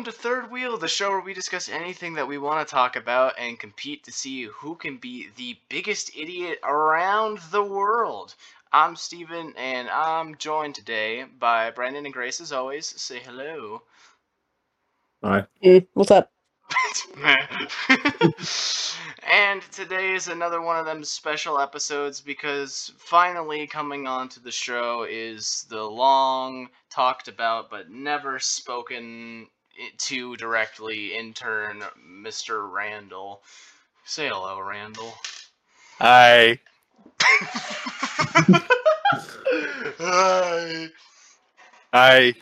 Welcome to Third Wheel, the show where we discuss anything that we want to talk about and compete to see who can be the biggest idiot around the world. I'm Steven, and I'm joined today by Brandon and Grace, as always. Say hello. Hi. Mm, what's up? and today is another one of them special episodes because finally coming onto the show is the long talked about but never spoken i- to directly intern Mr. Randall. Say hello, Randall. Hi. Hi. Hi.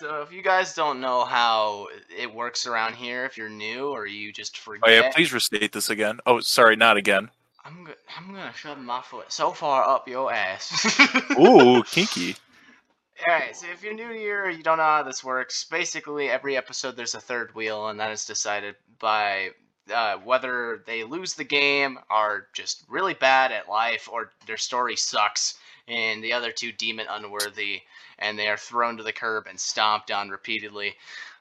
So if you guys don't know how it works around here, if you're new or you just forget, Oh yeah, please restate this again. Oh, sorry, not again. I'm go- I'm gonna shove my foot so far up your ass. Ooh, kinky. Alright, so if you're new here you don't know how this works, basically every episode there's a third wheel, and that is decided by uh, whether they lose the game, are just really bad at life, or their story sucks, and the other two deem it unworthy, and they are thrown to the curb and stomped on repeatedly.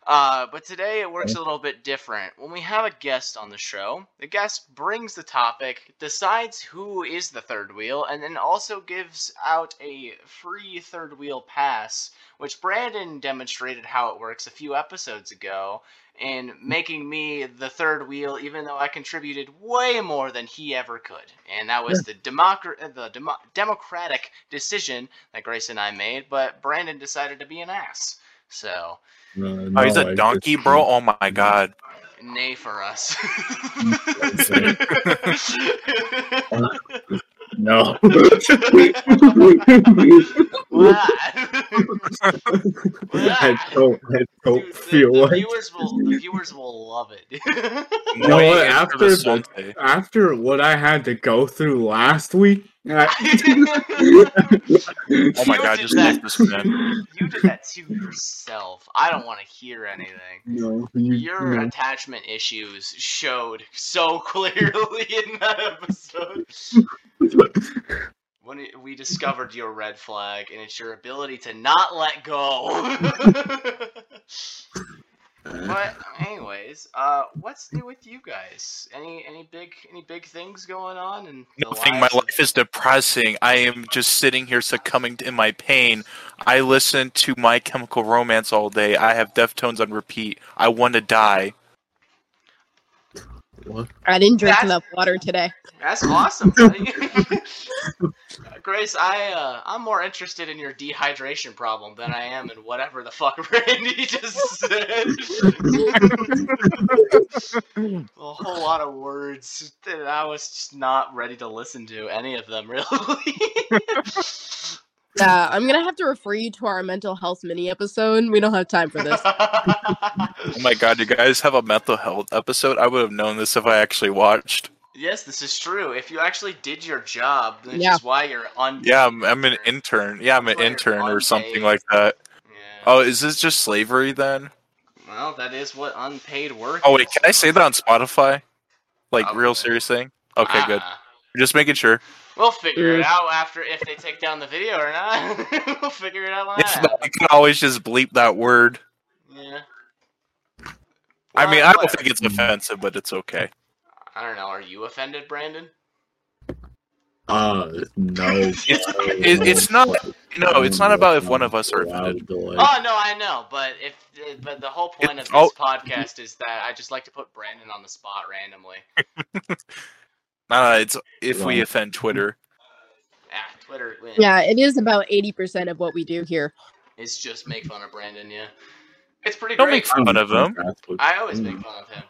Uh, but today it works a little bit different. When we have a guest on the show, the guest brings the topic, decides who is the third wheel, and then also gives out a free third wheel pass, which Brandon demonstrated how it works a few episodes ago, in making me the third wheel, even though I contributed way more than he ever could. And that was the, the demo- democratic decision that Grace and I made, but Brandon decided to be an ass. So, Uh, oh, he's a donkey, bro. Oh my god. nay for us. No. I don't. I don't Dude, feel the like. viewers will the viewers will love it. You know what, after the- After what I had to go through last week, I, Oh my You god, just that. left this man. you did that to yourself. I don't want to hear anything. no, you, Your no. attachment issues showed so clearly in that episode. When it, we discovered your red flag, and it's your ability to not let go. but anyways, uh, what's new with you guys? Any any big any big things going on? And Nothing. My life is depressing. I am just sitting here succumbing to my pain. I listen to My Chemical Romance all day. I have Deftones on repeat. I want to die. What? I didn't drink That's- enough water today. That's awesome. Grace, I uh, I'm more interested in your dehydration problem than I am in whatever the fuck Randy just said. a whole lot of words that I was just not ready to listen to any of them really. Uh, I'm gonna have to refer you to our mental health mini episode. We don't have time for this. Oh my god, you guys have a mental health episode? I would have known this if I actually watched. yes, this is true. If you actually did your job, which Yeah. is why you're un. Yeah, I'm, I'm an intern. Yeah, I'm an That's why you're intern or something like that. Yeah. Oh, is this just slavery then? Well, that is what unpaid work. Oh wait, is. can I say that on Spotify? Like Probably. real serious thing? Okay, good. Ah. Just making sure. We'll figure it out after if they take down the video or not. we'll figure it out If that not, you can always just bleep that word. Yeah. I Well, mean, I don't whatever. think it's offensive, but it's okay. I don't know. Are you offended, Brandon? Uh, no. It's it, it's not no, it's not about if one of us are offended. Oh no, I know, but if but the whole point It's of all- this podcast is that I just like to put Brandon on the spot randomly. No, no, it's if we offend Twitter. Ah, Twitter win. Yeah, it is about eighty percent of what we do here. It's just make fun of Brandon. Yeah, it's pretty Don't great. make fun of him, I always make fun of him.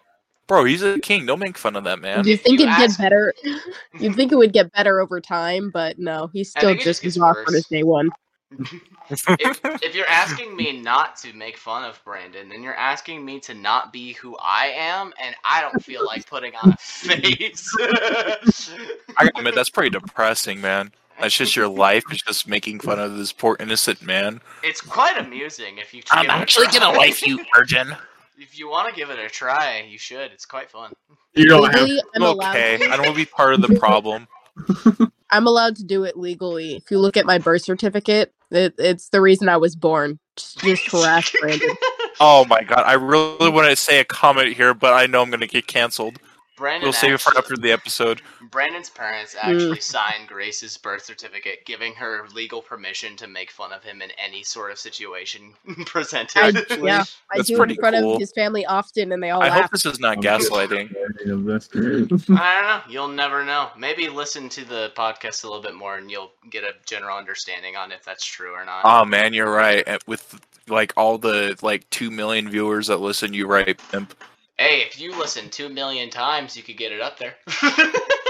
bro. He's a king. Don't make fun of that man. you think you it'd ask- get better? You'd think it would get better over time, but no, he's still just just as awkward as day one. If, if you're asking me not to make fun of Brandon, then you're asking me to not be who I am, and I don't feel like putting on a face. I gotta admit, that's pretty depressing, man. That's just your life. It's just making fun of this poor innocent man. It's quite amusing if you. I'm a actually try. gonna wife you, virgin. If you want to give it a try, you should. It's quite fun. You don't have. I'm allowed. Okay, I don't want to be part of the problem. I'm allowed to do it legally. If you look at my birth certificate, it, it's the reason I was born. Just, just harass Brandon. Oh my god, I really want to say a comment here, but I know I'm gonna get canceled. Brandon We'll save it for after the episode. Brandon's parents actually mm. signed Grace's birth certificate, giving her legal permission to make fun of him in any sort of situation presented. I, yeah, I That's do it in front cool. of his family often, and they all I hope this is not gaslighting. Any of this. I don't know. You'll never know. Maybe listen to the podcast a little bit more, and you'll get a general understanding on if that's true or not. Oh man, you're right. With like all the like two million viewers that listen, you right, pimp. Hey, if you listen two million times, you could get it up there.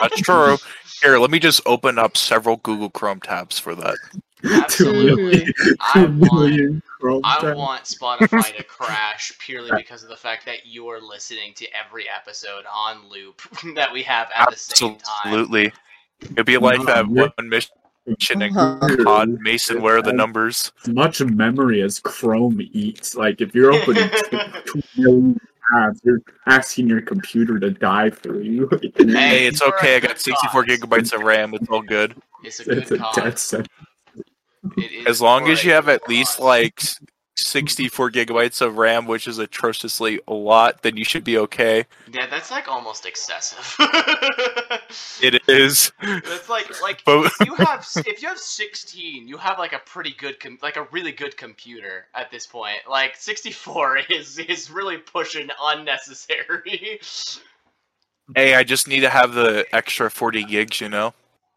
That's true. Here, let me just open up several Google Chrome tabs for that. Two Absolutely. million, I two want- million Chrome I want Spotify to crash purely because of the fact that you're listening to every episode on loop that we have at the same time. Absolutely. It'd be like that Yeah. one mission in Uh-huh. Mason, where are the numbers? as much memory as Chrome eats. Like if you're opening two million tabs, you're asking your computer to die for you. Hey, it's okay. I got 64 gigabytes of RAM. It's all good. It's a good it's a death sentence. As long as you have at least like s- 64 gigabytes of RAM, which is atrociously a lot, then you should be okay. Yeah, that's like almost excessive. It is. It's like like But if you have if you have 16, you have like a pretty good com- like a really good computer at this point. Like 64 is is really pushing unnecessary. hey, I just need to have the extra 40 gigs, you know?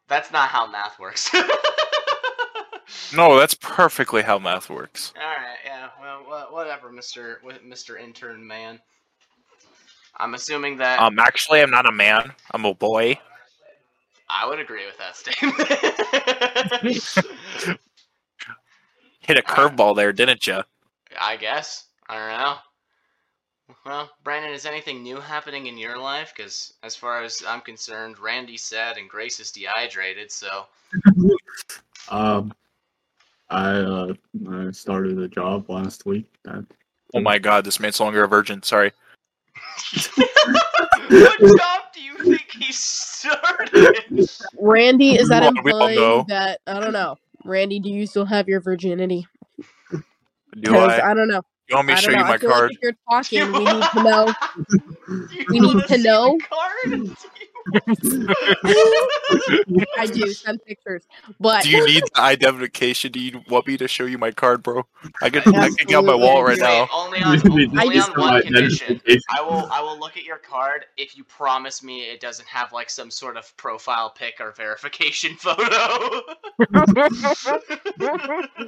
That's not how math works. No, that's perfectly how math works. All right, yeah, well, whatever, Mister Mister Intern Man. I'm assuming that Um, actually, I'm not a man. I'm a boy. I would agree with that statement. Hit a curveball there, didn't you? I guess. I don't know. Well, Brandon, is anything new happening in your life? Because as far as I'm concerned, Randy's sad and Grace is dehydrated. So Um, I uh, I started a job last week. Uh, Oh my god, this man's longer a virgin. Sorry. what job do you think he started? Randy, is that Well, we implying that I don't know? Randy, do you still have your virginity? Do I? I don't know. You want me to show know. you my I feel card? Like if you're talking, we need to know. We need wanna to see know. The I do send pictures, but Do you need the identification? Do you want me to show you my card, bro? I can I can get on my Absolutely. wallet right now. Only on, only on one condition. I will I will look at your card if you promise me it doesn't have like some sort of profile pic or verification photo.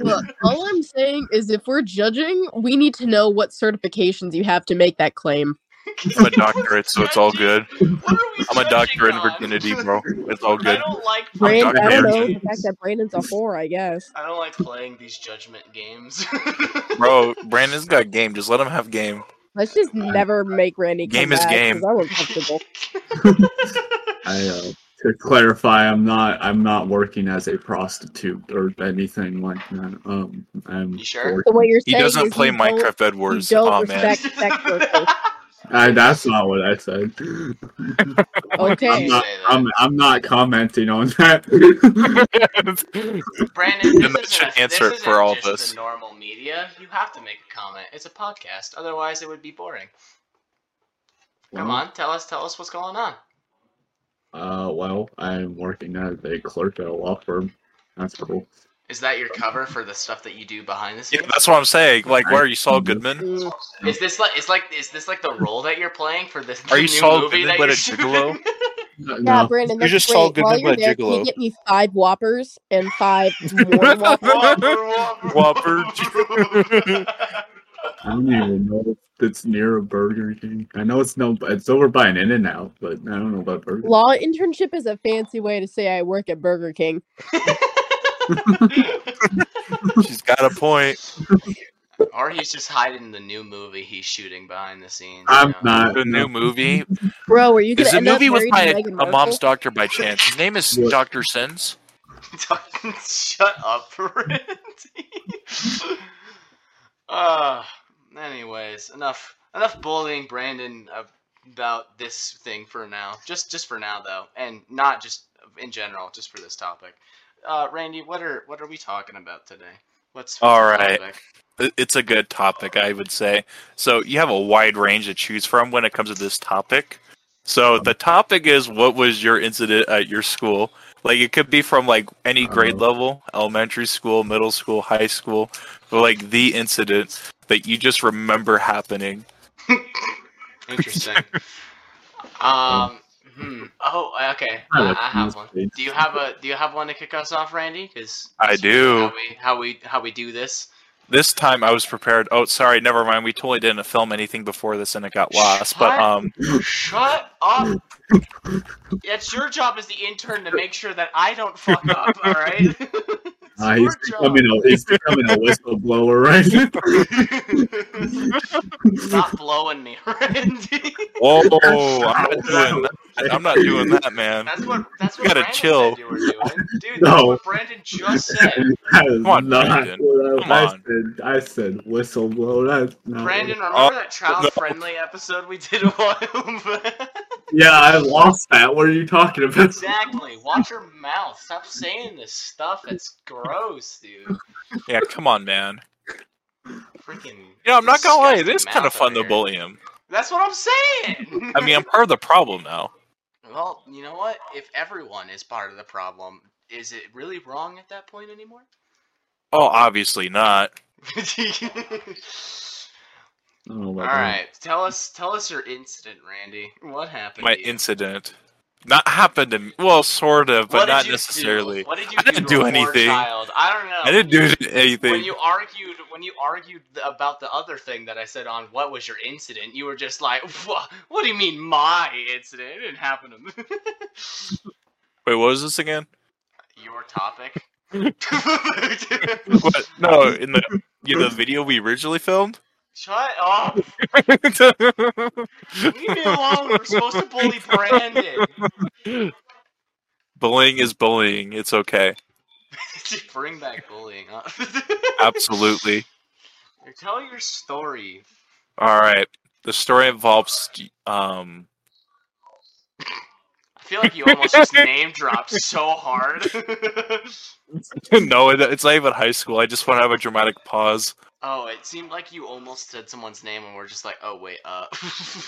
look, all I'm saying is if we're judging, we need to know what certifications you have to make that claim. I'm a doctorate, so it's all good. What are we I'm a judging doctor in on? virginity, bro. It's all I good. don't like Brand, I don't know Harrison. the fact that Brandon's a whore. I guess. I don't like playing these judgment games. Bro, Brandon's got game. Just let him have game. Let's just never make Randy come Game is back, game. 'cause I'm uncomfortable. I uh, to clarify, I'm not I'm not working as a prostitute or anything like that. Um, I'm You sure? working- So what you're saying He doesn't is play you don't- Minecraft You Edwards. don't Oh man. respect sex workers. I, that's not what I said. Okay. I'm not, I'm, I'm not commenting on that. Brandon, this that should isn't, answer this it for all of isn't us. the normal media. You have to make a comment. It's a podcast. Otherwise, it would be boring. Come Well, on, tell us, tell us what's going on. Uh, well, I'm working as a clerk at a law firm. That's cool. Is that your cover for the stuff that you do behind the scenes? Yeah, that's what I'm saying. Like, where are you, Saul Goodman? Mm, Is this like is like is this like the role that you're playing for this Are you new Saul movie Goodman that but you're a shooting? gigolo? Uh, Yeah, no. Brandon. You're just Saul Goodman, you're but there, can you get me five Whoppers and five more Whoppers? Whopper, Whopper. I don't even know if it's near a Burger King. I know it's no, it's over by an In and Out, but I don't know about Burger. Law internship is a fancy way to say I work at Burger King. She's got a point. or he's just hiding the new movie he's shooting behind the scenes. I'm know? not. The new movie Bro, are you gonna is the movie with married to my a mom's doctor by chance. His name is What? Doctor Sins. Shut up, Randy. uh, anyways, enough enough bullying Brandon about this thing for now. Just just for now though, and not just in general, just for this topic. Uh, Randy, what are what are we talking about today? What's, what's All topic? it's a good topic, I would say. So you have a wide range to choose from when it comes to this topic. So the topic is what was your incident at your school? Like it could be from like any grade Uh, level, elementary school, middle school, high school, or like the incident that you just remember happening. Interesting. um. Hmm. Oh, okay. I I, have one. Do you have a Do you have one to kick us off, Randy? Because I do. How we how we how we do this? This time I was prepared. Oh, sorry, never mind. We totally didn't film anything before this, and it got lost. But um, Shut up. It's your job as the intern to make sure that I don't fuck up. All right. Uh, he's becoming a he's becoming a whistleblower, right? Stop blowing me, Randy. whoa, I'm not doing that. I'm not doing that, man. That's what that's You gotta Brandon chill. said you were doing, dude. No. What Brandon just said. Come on, Brandon. Come I, on. said. I said whistleblower. That's not Brandon, remember Oh, that child-friendly episode we did a while back? Yeah, I lost that. What are you talking about? Exactly. Watch your mouth. Stop saying this stuff. It's gross, dude. Yeah, come on, man. Freaking. You know, I'm not gonna lie. It disgusting is kind of fun to bully him. That's what I'm saying. I mean, I'm part of the problem now. well, you know what? If everyone is part of the problem, is it really wrong at that point anymore? Oh, obviously not. I don't know about All that. right, tell us tell us your incident, Randy. What happened? My to you? incident. Not happened to me. Well, sort of, but not necessarily. Do? What did you I do didn't do anything. Child? I don't know. I didn't do anything. When you argued, when you argued about the other thing that I said on what was your incident, you were just like, "What? What do you mean my incident? It didn't happen to me." Wait, what was this again? your topic. What? No, in the you know, the video we originally filmed. Shut up! Leave me alone. We're supposed to bully Brandon. bullying is bullying. It's okay. Bring back bullying. Huh? Absolutely. Tell your story. All right. The story involves um I feel like you almost just name dropped so hard. no, it's not even high school. I just want to have a dramatic pause. Oh, it seemed like you almost said someone's name and we're just like, oh wait, uh.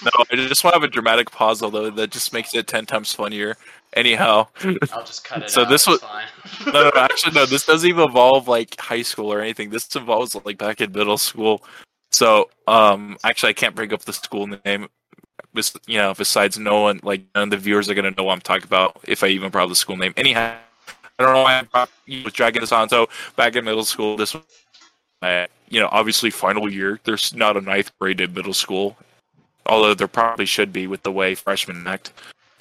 No, I just want to have a dramatic pause, although that just makes it ten times funnier. Anyhow, I'll just cut it So out. this was- fine. no, no, actually, no. This doesn't even involve like high school or anything. This involves like back in middle school. So, um, actually, I can't bring up the school name. You know, besides no one, like none of the viewers are gonna know what I'm talking about if I even brought up the school name. Anyhow, I don't know why I brought, was dragging this on. So, back in middle school, this was, uh, you know, obviously final year. There's not a ninth grade in middle school, although there probably should be with the way freshmen act.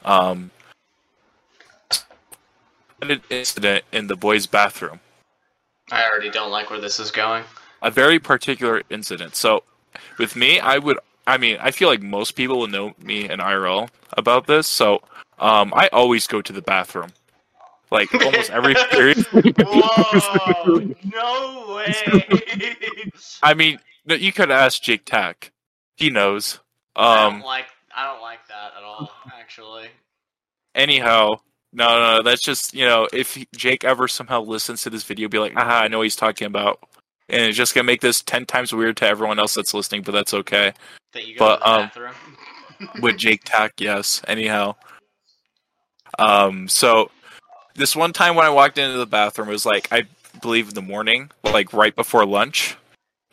Um, an incident in the boys' bathroom. I already don't like where this is going. A very particular incident. So, with me, I would. I mean, I feel like most people will know me in IRL about this. So, um, I always go to the bathroom, like almost every period. Whoa! No way! I mean, you could ask Jake Tack. He knows. I Um. don't like. I don't like that at all. Actually. Anyhow, no, no, no, that's just you know, if he- Jake ever somehow listens to this video, be like, aha, I know what he's talking about, and it's just gonna make this ten times weird to everyone else that's listening, but that's okay. That you go But, um, with Jake Tack, yes. Anyhow, um, so this one time when I walked into the bathroom, it was like I believe in the morning, like right before lunch.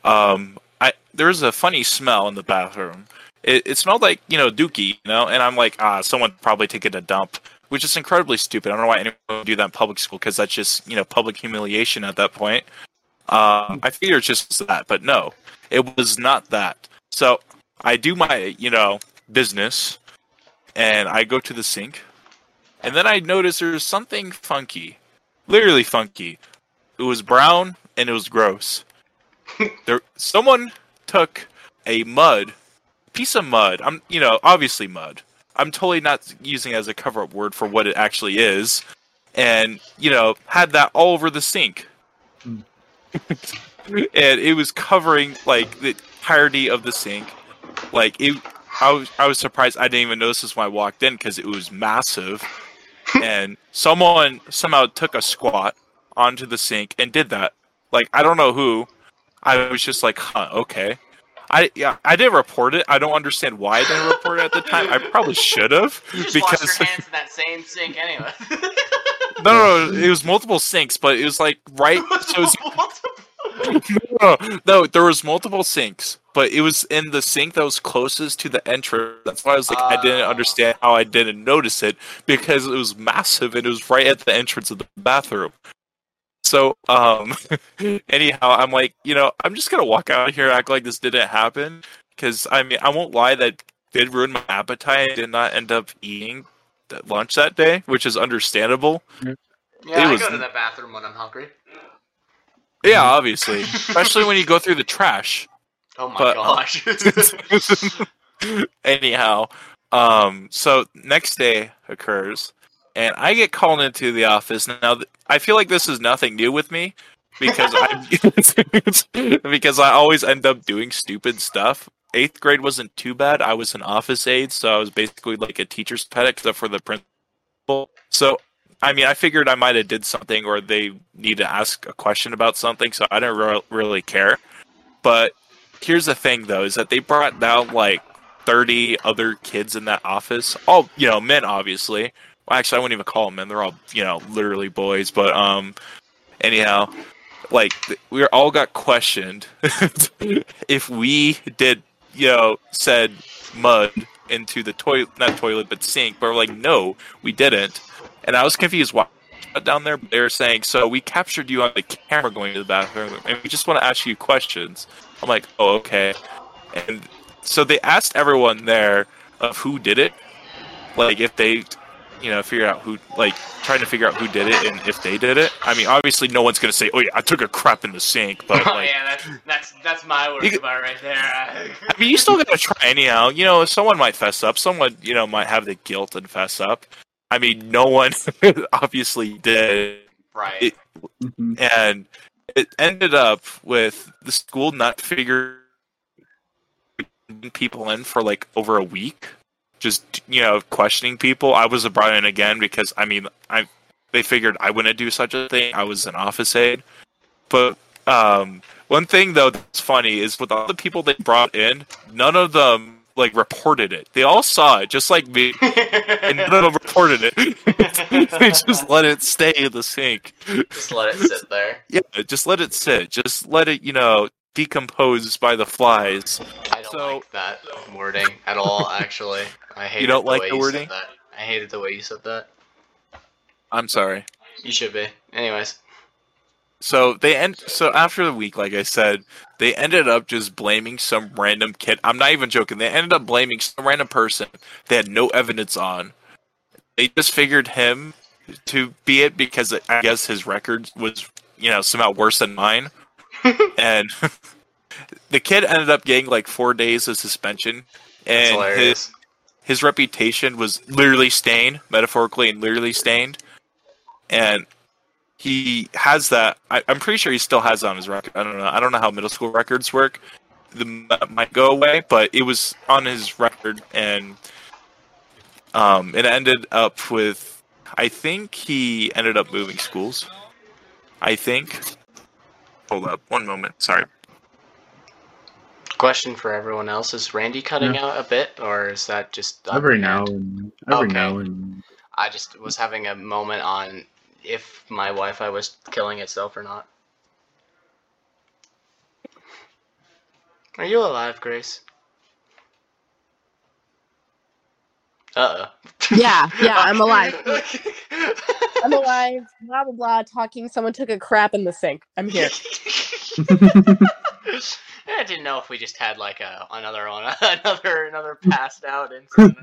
Um, I there was a funny smell in the bathroom. It, it smelled like you know dookie, you know, and I'm like, ah, someone probably taking a dump, which is incredibly stupid. I don't know why anyone would do that in public school because that's just you know public humiliation at that point. Um, I figured it's just that, but no, it was not that. So I do my you know business and I go to the sink and then I notice there's something funky. Literally funky. It was brown and it was gross. there someone took a mud piece of mud. I'm you know, obviously mud. I'm totally not using it as a cover up word for what it actually is. And, you know, had that all over the sink. And it was covering like the entirety of the sink. Like it I was, I was surprised I didn't even notice this when I walked in because it was massive. And someone somehow took a squat onto the sink and did that. Like I don't know who, I was just like, huh, okay. I yeah, I didn't report it. I don't understand why I didn't report it at the time. I probably should have because your hands in that same sink anyway. no, no, no, it was multiple sinks, but it was like right. So it was, no, no, there was multiple sinks, but it was in the sink that was closest to the entrance. That's why I was like, I didn't Oh. understand how I didn't notice it because it was massive and it was right at the entrance of the bathroom. So, um, anyhow, I'm like, you know, I'm just gonna walk out of here, and act like this didn't happen, because I mean, I won't lie, that did ruin my appetite. I did not end up eating lunch that day, which is understandable. yeah, It I was- go to the bathroom when I'm hungry. Yeah, obviously, especially when you go through the trash. Oh my But- gosh. Anyhow, um, so next day occurs, and I get called into the office. Now, I feel like this is nothing new with me because I because I always end up doing stupid stuff. Eighth grade wasn't too bad. I was an office aide, so I was basically like a teacher's pet, except for the principal. So, I mean, I figured I might have did something, or they need to ask a question about something, so I didn't re- really care. But here's the thing, though, is that they brought down like 30 other kids in that office. All, you know, men, obviously. Well, actually, I wouldn't even call them men. They're all, you know, literally boys. But, um, anyhow, like, we all got questioned if we did, you know, said mud into the toilet, not toilet, but sink. But we're like, no, we didn't. And I was confused why down there. They were saying, so we captured you on the camera going to the bathroom, and we just want to ask you questions. I'm like, oh, okay. And so they asked everyone there of who did it, like if they, you know, figure out who, like trying to figure out who did it and if they did it. I mean, obviously, no one's gonna say, "Oh yeah, I took a crap in the sink," but oh like, yeah, that's that's that's my words You- about right there. I mean, you still gotta try anyhow. You know, someone might fess up. Someone, you know, might have the guilt and fess up. I mean, no one obviously did. right. it- Mhm. and it ended up with the school not figuring people in for like over a week just you know questioning people. I was brought in again because i mean i they figured i wouldn't do such a thing. I was an office aide. But um one thing though that's funny is with all the people they brought in none of them like reported it they all saw it just like me and none of them reported it they just let it stay in the sink Just let it sit there. yeah, just let it sit. Just let it, you know, decompose by the flies. I don't So- like that wording at all. Actually, I hate. You don't like way the wording? That. I hated the way you said that. I'm sorry. You should be. Anyways. So they end. So after the week, like I said, they ended up just blaming some random kid. I'm not even joking. They ended up blaming some random person they had no evidence on. They just figured him to be it because I guess his record was, you know, somehow worse than mine. and the kid ended up getting like four days of suspension, and his his reputation was literally stained, metaphorically and literally stained. And he has that. I, I'm pretty sure he still has that on his record. I don't know. I don't know how middle school records work. The that might go away, but it was on his record, and um, it ended up with. I think he ended up moving schools. I think. Hold up, one moment. Sorry. Question for everyone else: Is Randy cutting out a bit, or is that just Every now and every Okay. now and I just was having a moment on if my Wi-Fi was killing itself or not. Are you alive, Grace? Uh oh. Yeah, yeah, I'm alive. I'm alive. Blah blah blah. Talking. Someone took a crap in the sink. I'm here. I didn't know if we just had like a another one, another another passed out incident.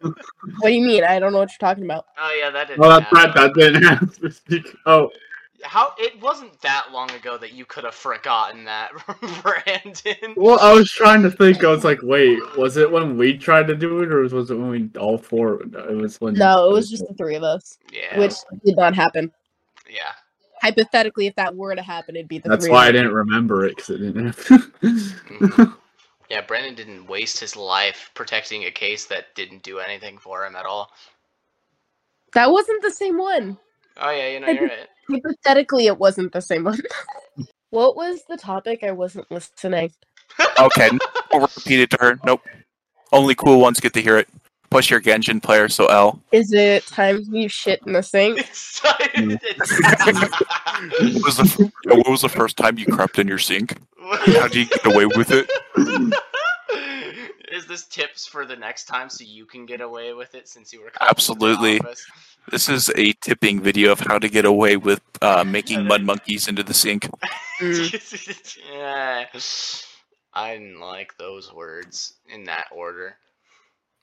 What do you mean? I don't know what you're talking about. oh yeah, that didn't. Oh, that's happen. right. That didn't have to speak. Oh, How it wasn't that long ago that you could have forgotten that, Brandon. well, I was trying to think. I was like, wait, was it when we tried to do it, or was it when we all four? It was when. No, it was just the three of us, Yeah. which did not happen. yeah. Hypothetically, if that were to happen, it'd be the That's three. why I didn't remember it because it didn't happen. Mhm. Yeah, Brandon didn't waste his life protecting a case that didn't do anything for him at all. That wasn't the same one. Oh yeah, you know you're right. Hypothetically, it wasn't the same one. What was the topic? I wasn't listening. Okay, I'll repeat it to her. Nope. Only cool ones get to hear it. Plus, you're Genshin player, so L. Is it time you shit in the sink? What was the what was the first time you crept in your sink? How do you get away with it? Is this tips for the next time so you can get away with it since you were Absolutely. This is a tipping video of how to get away with uh, making mud monkeys into the sink. Yeah. I didn't like those words in that order.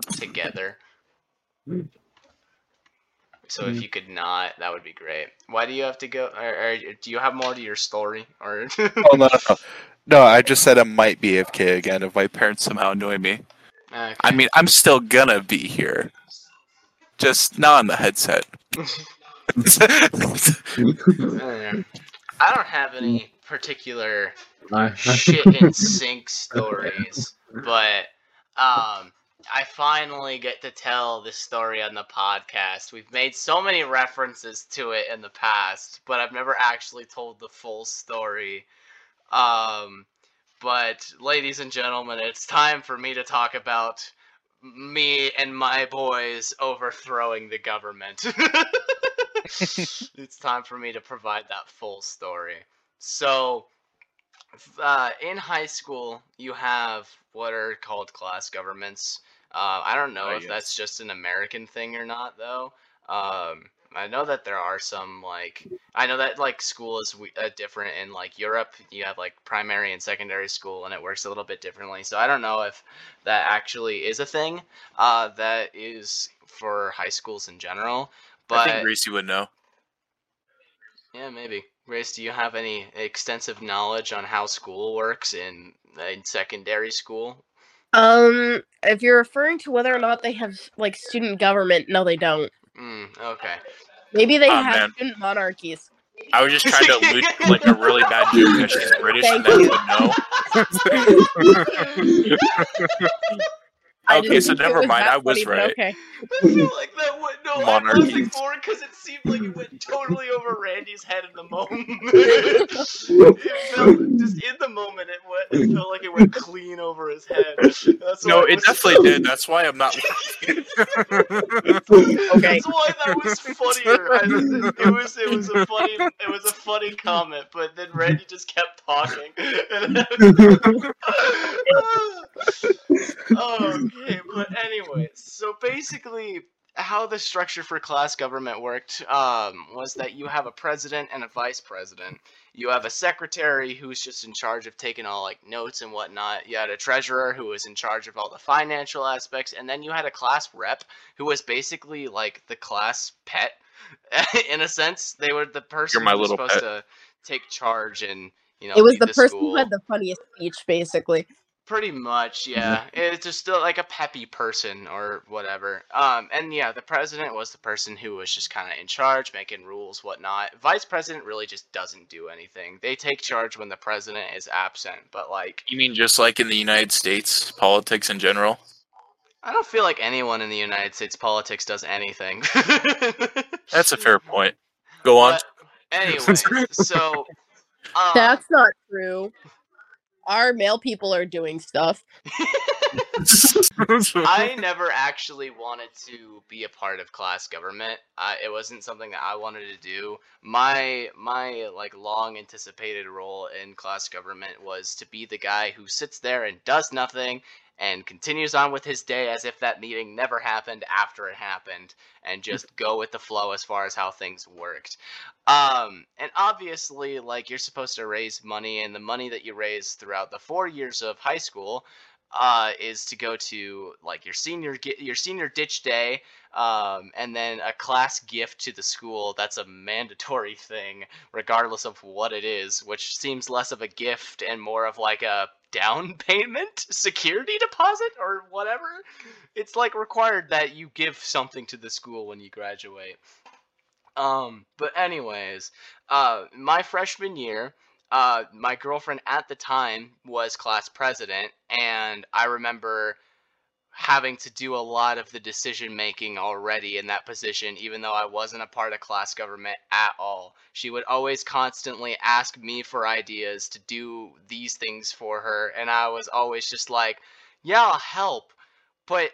Together. So if Mm. you could not, that would be great. Why do you have to go? Or, or do you have more to your story? Or Oh no, no, no! I just said I might be AFK again if my parents somehow annoy me. Okay. I mean, I'm still gonna be here, just not on the headset. I don't have any particular shit in sink stories, but um, I finally get to tell this story on the podcast. We've made so many references to it in the past, but I've never actually told the full story. Um, but ladies and gentlemen, it's time for me to talk about me and my boys overthrowing the government. it's time for me to provide that full story. So, uh, in high school, you have what are called class governments. Uh, I don't know Oh, if yes. that's just an American thing or not, though. Um, I know that there are some like I know that like school is we- uh, different in like Europe. You have like primary and secondary school, and it works a little bit differently. So I don't know if that actually is a thing uh, that is for high schools in general. But I think Gracie would know. yeah, maybe. Grace, do you have any extensive knowledge on how school works in in secondary school? Um, if you're referring to whether or not they have like student government, no, they don't. Mm, okay. Maybe they Ah, have man. student monarchies. I was just trying to allude to like a really bad joke that she's British and Thank that you. would know. I Okay, so never mind. I was funny, right. Okay. I feel like that would no. I'm for it because it seemed like it went totally over Randy's head in the moment. it felt just in the moment. It went. It felt like it went clean over his head. That's No, why it was- definitely did. That's why I'm not. Okay. That's why that was funnier. I, it was it was a funny it was a funny comment, but then Randy just kept talking. okay, but anyway, so basically how the structure for class government worked um, was that you have a president and a vice president. You have a secretary who's just in charge of taking all like notes and whatnot. You had a treasurer who was in charge of all the financial aspects, and then you had a class rep who was basically like the class pet in a sense. They were the person my who was little supposed pet. to take charge and you know it was lead the, person school. who had the funniest speech, basically. Pretty much, yeah. It's just still like a peppy person or whatever. Um, and yeah, the president was the person who was just kind of in charge, making rules, whatnot. Vice president really just doesn't do anything. They take charge when the president is absent, but like, You mean just like in the United States, politics in general? I don't feel like anyone in the United States politics does anything. That's a fair point. Go on. But anyway, so um, That's not true. Our male people are doing stuff. I never actually wanted to be a part of class government. Uh, it wasn't something that I wanted to do. My my like long anticipated role in class government was to be the guy who sits there and does nothing and continues on with his day as if that meeting never happened after it happened and just go with the flow as far as how things worked. Um, and obviously, like you're supposed to raise money, and the money that you raise throughout the four years of high school uh, is to go to like your senior your senior ditch day, um, and then a class gift to the school. That's a mandatory thing, regardless of what it is, which seems less of a gift and more of like a down payment security deposit or whatever. It's like required that you give something to the school when you graduate. Um, but anyways, uh, my freshman year, uh, my girlfriend at the time was class president, and I remember having to do a lot of the decision making already in that position, even though I wasn't a part of class government at all. She would always constantly ask me for ideas to do these things for her, and I was always just like, yeah, I'll help, but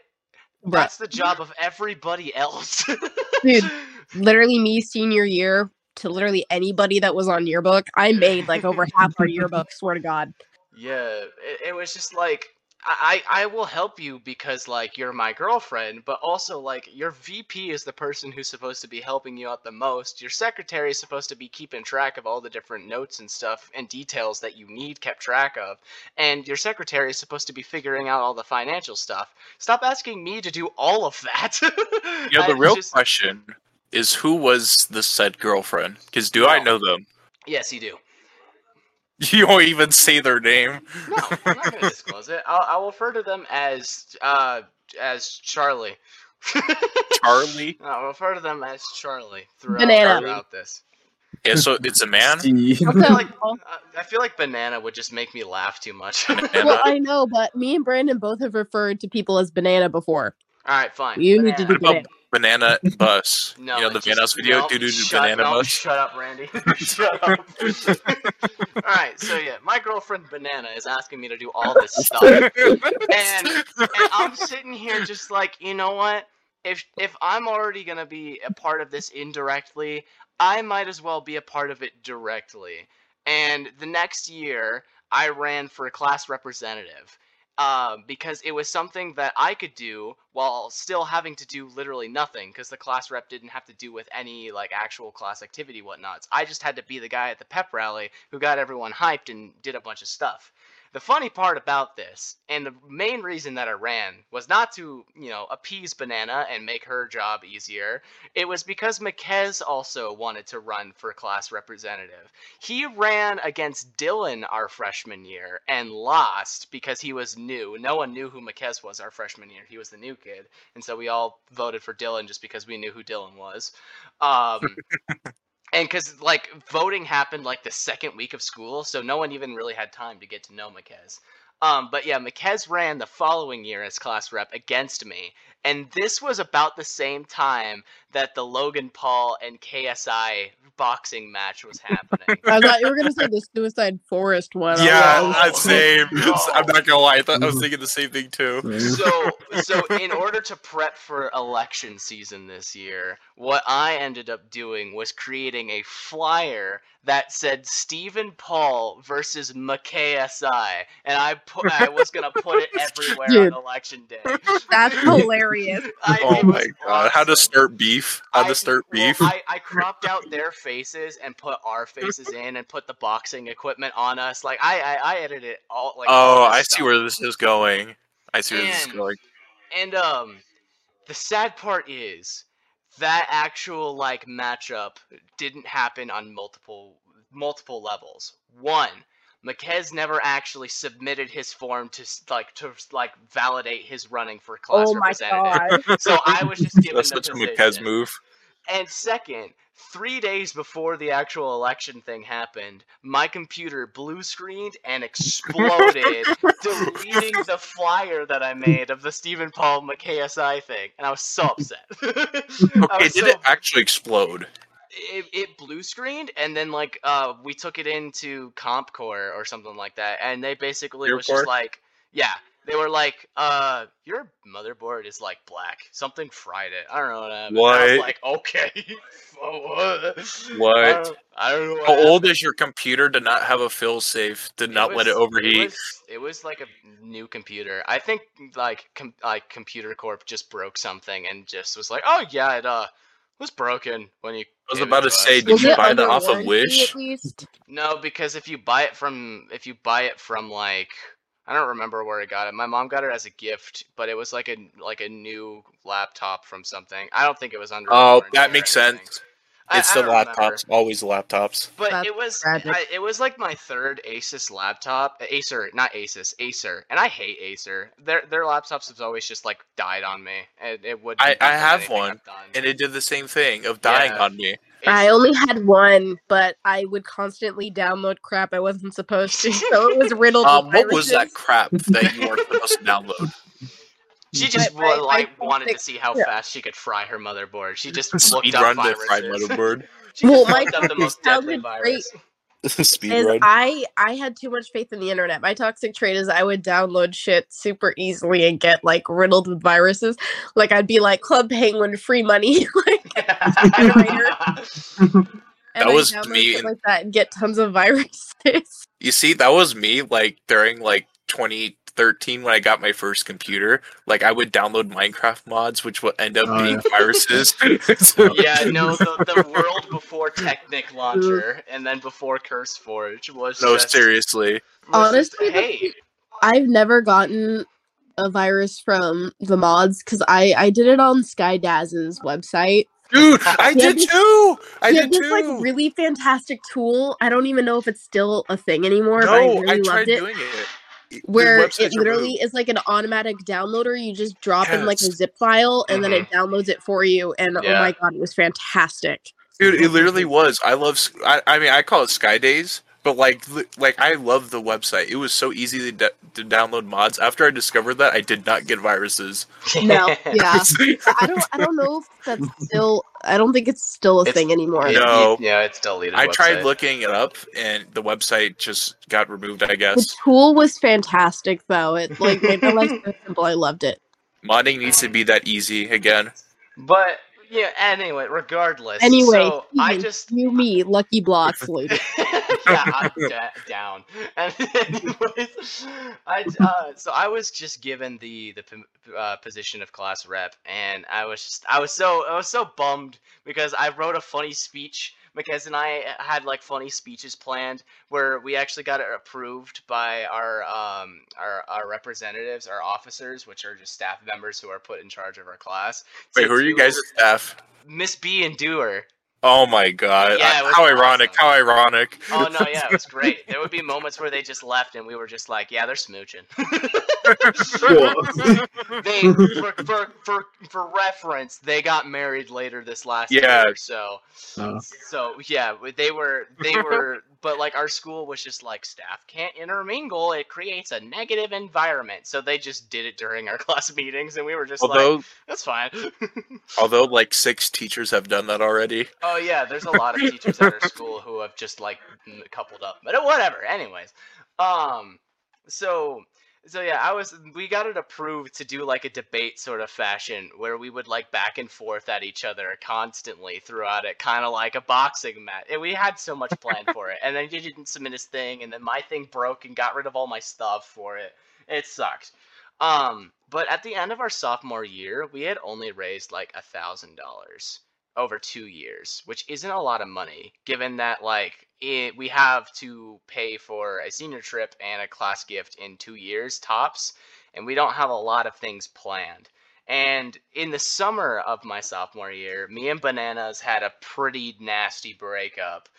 that's the job of everybody else. Dude. Literally, me senior year to literally anybody that was on yearbook, I made like over half our yearbook. Swear to God. Yeah, it, it was just like I I will help you because like you're my girlfriend, but also like your VP is the person who's supposed to be helping you out the most. Your secretary is supposed to be keeping track of all the different notes and stuff and details that you need kept track of. And your secretary is supposed to be figuring out all the financial stuff. Stop asking me to do all of that. You know, the real just- question is who was the said girlfriend? Because do I know them? Yes, you do. You won't even say their name. No, I'm not going to disclose it. I'll, I'll refer to them as uh as Charlie. Charlie. I'll refer to them as Charlie throughout, Banana. throughout this. Yeah, so it's a man. See, What's up, like- Uh, I feel like banana would just make me laugh too much. Well, I know, but me and Brandon both have referred to people as banana before. All right, fine. You need to do What about banana. banana bus? No, you know the just- Vanoss video, no, doo doo shut- banana no, bus. Shut up, Randy. shut up. all right, so yeah, my girlfriend Banana is asking me to do all this stuff, and, and I'm sitting here just like, you know what? If if I'm already gonna be a part of this indirectly, I might as well be a part of it directly. And the next year, I ran for a class representative um, because it was something that I could do while still having to do literally nothing because the class rep didn't have to do with any like actual class activity whatnots. I just had to be the guy at the pep rally who got everyone hyped and did a bunch of stuff. The funny part about this, and the main reason that I ran, was not to, you know, appease Banana and make her job easier. It was because McKez also wanted to run for class representative. He ran against Dylan our freshman year and lost because he was new. No one knew who McKez was our freshman year. He was the new kid. And so we all voted for Dylan just because we knew who Dylan was. Um, and because, like, voting happened like the second week of school, so no one even really had time to get to know Maquez. Um, but yeah, Maquez ran the following year as class rep against me, and this was about the same time that the Logan Paul and KSI boxing match was happening. I thought you were gonna say the Suicide Forest one. I was Yeah, like, oh, same. No. I'm not gonna lie. I thought I was mm-hmm. thinking the same thing too. Mm-hmm. so so in order to prep for election season this year what i ended up doing was creating a flyer that said Stephen Paul versus McKSI, and I put I was gonna put it everywhere Dude. on election day. That's hilarious. I, Oh my god! How to awesome. start beef? How I- to start well, beef? I, I cropped out their faces and put our faces in, and put the boxing equipment on us. Like I I, I edited it all. Like Oh, this I see where this is going. I see where this is going. And um, the sad part is that actual like matchup didn't happen on multiple multiple levels. One, Maquez never actually submitted his form to like to like validate his running for class Oh my representative. god. So I was just given That's the such a position. Mukez move. And second, three days before the actual election thing happened, my computer blue screened and exploded, deleting the flyer that I made of the Stephen Paul McKSI thing. And I was so upset. I Okay, was did so- it actually explode? It, it blue screened and then like uh we took it into CompCore or something like that and they basically was just like yeah they were like uh your motherboard is like black something fried it I don't know what happened. And I was like okay what What? I don't, I don't know what How old is your computer to not have a fill safe? Did not let it overheat? It was, it was like a new computer. I think like com- like Computer Corp just broke something and just was like, oh yeah, it uh was broken when you. I was about to us." say, did Was you buy that off of Wish? At least? No, because if you buy it from if you buy it from like I don't remember where I got it. My mom got it as a gift, but it was like a like a new laptop from something. I don't think it was under. Oh, that makes sense. I- It's I the don't remember. laptops. Always laptops. But That's it was. I, it was like my third Asus laptop, Acer, not Asus, Acer, and I hate Acer. Their their laptops have always just like died on me, and it would. I- I have one, And it did the same thing of dying Yeah. on me. I only had one, but I would constantly download crap I wasn't supposed to, so it was riddled Um, with what was that crap that you weren't supposed to download? She just My- my- like my wanted to see how yeah. fast she could fry her motherboard. She just looked Speed up run the fried viruses. motherboard. she Well, my looked up the most deadly childhood virus. Speed is run. I I had too much faith in the internet. My toxic trait is I would download shit super easily and get like riddled with viruses. Like I'd be like Club Penguin free money, like That was me shit like that and get tons of viruses. You see, that was me like during like 2013 when I got my first computer. Like I would download Minecraft mods, which would end up Oh, being yeah. viruses. yeah, no, the, the world before Technic Launcher and then before CurseForge was no, just, seriously. was Honestly, the- hey, I've never gotten a virus from the mods because I I did it on Skydaz's website. Dude, I Yeah, did this- too. I he did this too. like really fantastic tool. I don't even know if it's still a thing anymore. but I no, really I loved tried it. doing it. Where it literally is like an automatic downloader. You just drop in like a Mm-hmm. zip file and then it downloads it for you. And oh my god, it was fantastic. Dude, it literally was. I love. I, I mean, I call it Sky Days, but like, like I love the website. It was so easy to, d- to download mods. After I discovered that, I did not get viruses. No, yeah. I don't I don't know if that's still I don't think it's still a It's- thing anymore. No. yeah, it's deleted. I tried looking it up, and the website just got removed. I guess The tool was fantastic though. It like made my life so simple. I loved it. modding needs to be that easy again. But yeah, anyway, regardless. Anyway, so I just you me, lucky blocks lady. yeah, I'm down. And anyways, I uh, so I was just given the the p- uh, position of class rep, and I was just I was so I was so bummed because I wrote a funny speech. Mackenzie and I had like funny speeches planned where we actually got it approved by our um our, our representatives, our officers, which are just staff members who are put in charge of our class. Wait, to who are you guys' staff? Miss B and Doer. Oh my god! Yeah, it was how ironic! How ironic! Oh no, yeah, it was great. There would be moments where they just left and we were just like, yeah, they're smooching. they for, for for for reference, they got married later this last Yeah. year. So Uh, so yeah, they were they were but like our school was just like staff can't intermingle. It creates a negative environment. So they just did it during our class meetings and we were just like that's fine. although like six teachers have done that already. Oh yeah, there's a lot of teachers at our school who have just like coupled up, but whatever. Anyways, um, so so yeah, I was we got it approved to do like a debate sort of fashion where we would like back and forth at each other constantly throughout it, kind of like a boxing match. And we had so much planned for it, and then he didn't submit his thing, and then my thing broke and got rid of all my stuff for it. It sucked. Um, but at the end of our sophomore year, we had only raised like a thousand dollars over two years, which isn't a lot of money, given that like it, we have to pay for a senior trip and a class gift in two years tops, and we don't have a lot of things planned. And in the summer of my sophomore year, me and Bananas had a pretty nasty breakup,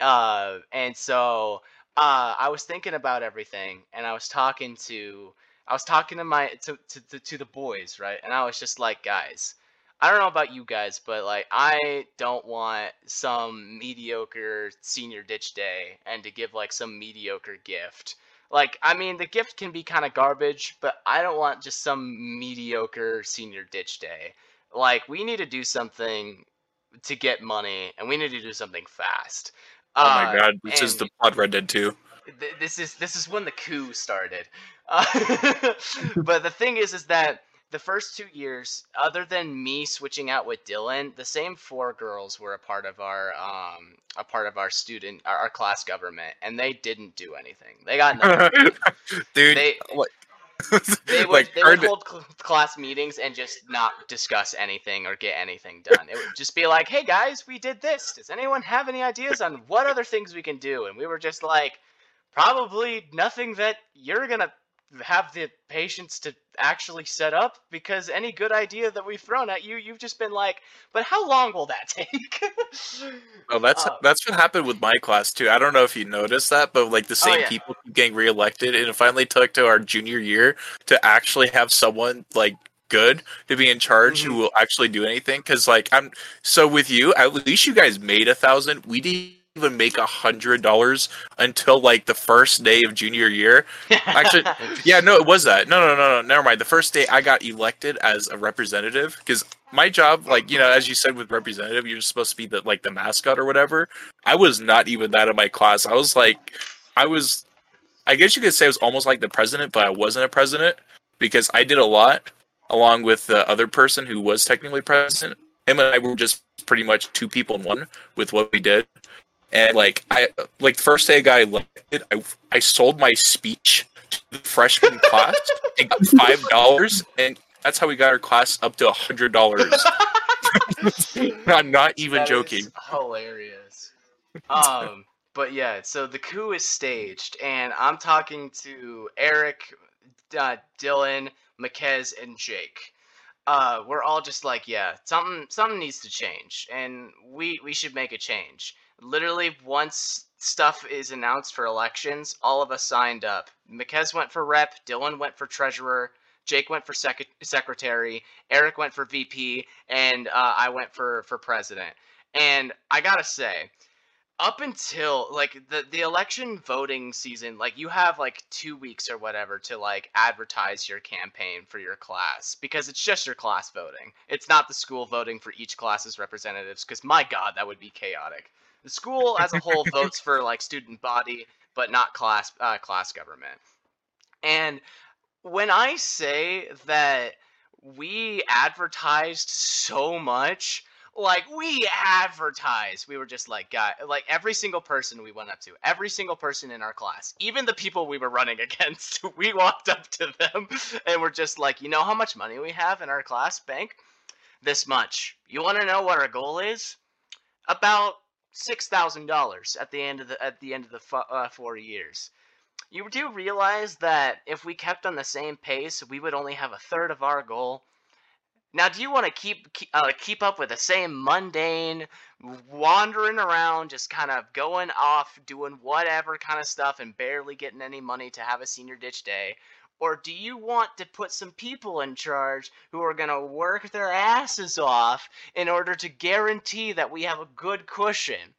uh, and so uh, I was thinking about everything, and I was talking to I was talking to my to, to, to, to the boys, right? And I was just like, guys, I don't know about you guys, but like I don't want some mediocre senior ditch day and to give like some mediocre gift. Like I mean the gift can be kind of garbage, but I don't want just some mediocre senior ditch day. Like we need to do something to get money and we need to do something fast. Oh my Uh, god! This is the plot Red Dead 2. th- this is this is when the coup started. Uh, but the thing is, is that the first two years, other than me switching out with Dylan, the same four girls were a part of our um a part of our student our, our class government, and they didn't do anything. They got nothing. Dude, they like, they would like they would hold cl- class meetings and just not discuss anything or get anything done. It would just be like, "Hey guys, we did this. Does anyone have any ideas on what other things we can do?" And we were just like, "Probably nothing that you're gonna have the patience to actually set up because any good idea that we've thrown at you, you've just been like, but how long will that take?" Oh, that's Uh, that's what happened with my class too. I don't know if you noticed that, but like the Oh, same yeah. people keep getting reelected, and it finally took to our junior year to actually have someone like good to be in charge Mm-hmm. who will actually do anything. Because like I'm so with you, at least you guys made a thousand. We didn't even make a hundred dollars until like the first day of junior year. Actually, Yeah, no, it was that. No, no, no, no. Never mind. The first day I got elected as a representative because my job, like you know, as you said with representative, you're supposed to be the like the mascot or whatever. I was not even that in my class. I was like, I was, I guess you could say I was almost like the president, but I wasn't a president because I did a lot along with the other person who was technically president. Him and I were just pretty much two people in one with what we did. And like I like the first day I got elected, I I sold my speech to the freshman class and got five dollars, and that's how we got our class up to a hundred dollars. I'm not even That joking. hilarious. Um, but yeah, so the coup is staged, and I'm talking to Eric, uh, Dylan, Makez, and Jake. Uh, we're all just like, yeah, something something needs to change, and we we should make a change. Literally, once stuff is announced for elections, all of us signed up. Makez went for rep, Dylan went for treasurer, Jake went for sec- secretary, Eric went for VP, and uh, I went for for president. And I gotta say, up until like the the election voting season, like you have like two weeks or whatever to like advertise your campaign for your class because it's just your class voting. It's not the school voting for each class's representatives. Because my God, that would be chaotic. The school as a whole votes for like student body, but not class uh, class government. And when I say that we advertised so much, like we advertised, we were just like, guy, like every single person we went up to, every single person in our class, even the people we were running against, we walked up to them and we're just like, you know how much money we have in our class bank? This much. You want to know what our goal is? About six thousand dollars at the end of the at the end of the uh, four years. You do realize that if we kept on the same pace, we would only have a third of our goal. Now, do you want to keep keep, uh, keep up with the same mundane, wandering around, just kind of going off, doing whatever kind of stuff, and barely getting any money to have a senior ditch day? Or do you want to put some people in charge who are going to work their asses off in order to guarantee that we have a good cushion?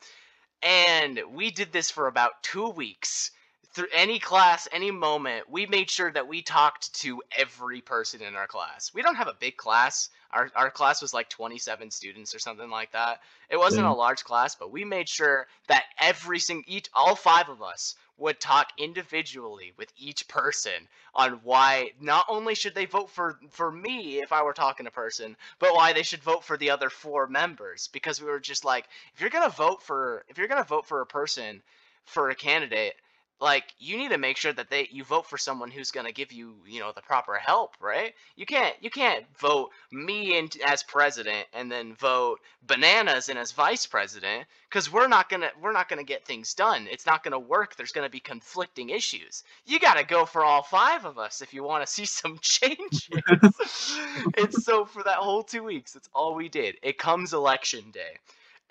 And we did this for about two weeks through any class, any moment, we made sure that we talked to every person in our class. We don't have a big class. Our, our class was like 27 students or something like that. It wasn't Yeah. a large class, but we made sure that every single, each, all five of us would talk individually with each person on why not only should they vote for for me if I were talking to person, but why they should vote for the other four members. Because we were just like if you're going to vote for if you're going to vote for a person for a candidate like you need to make sure that they you vote for someone who's going to give you you know the proper help right? You can't you can't vote me in as president and then vote bananas in as vice president because we're not gonna we're not gonna get things done. It's not gonna work. There's gonna be conflicting issues. You gotta go for all five of us if you want to see some changes and so for that whole two weeks that's all we did. It comes election day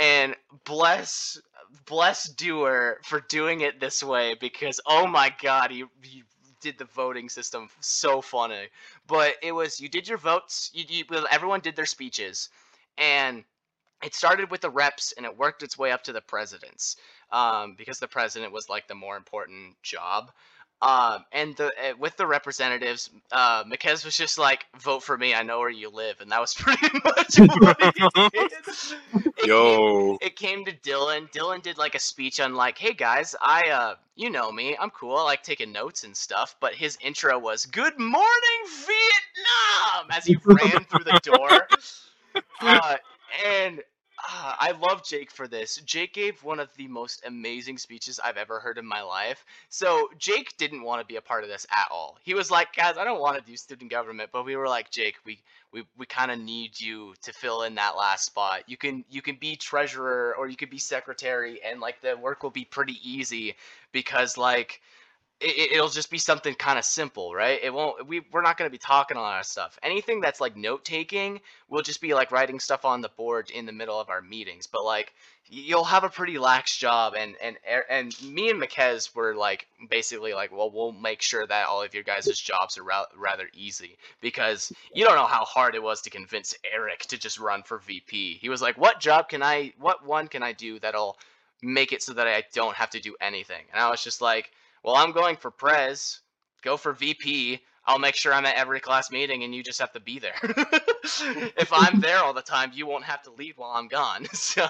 and bless bless Dewar for doing it this way because oh my god he, he did the voting system so funny. But it was you did your votes you, you everyone did their speeches. And it started with the reps and it worked its way up to the presidents um, because the president was like the more important job um, and the uh, with the representatives, uh, was just like, "Vote for me. I know where you live," and that was pretty much what he did. It came- Yo, it came to Dylan. Dylan did like a speech on like, "Hey guys, I uh, you know me, I'm cool. I like taking notes and stuff." But his intro was "Good morning, Vietnam" as he ran through the door. Uh, and uh, I love Jake for this. Jake gave one of the most amazing speeches I've ever heard in my life. So Jake didn't want to be a part of this at all. He was like, "Guys, I don't want to do student government," but we were like, "Jake, we we, we kind of need you to fill in that last spot. You can you can be treasurer or you could be secretary, and like the work will be pretty easy because like." It, it'll just be something kind of simple, right? It won't. We we're not going to be talking a lot of stuff. Anything that's like note taking, we'll just be like writing stuff on the board in the middle of our meetings. But like, you'll have a pretty lax job, and and and me and Makez were like basically like, well, we'll make sure that all of your guys' jobs are ra- rather easy because you don't know how hard it was to convince Eric to just run for VP. He was like, what job can I? What one can I do that'll make it so that I don't have to do anything. And I was just like, well, I'm going for Prez. Go for VP. I'll make sure I'm at every class meeting and you just have to be there. if I'm there all the time, you won't have to leave while I'm gone. So,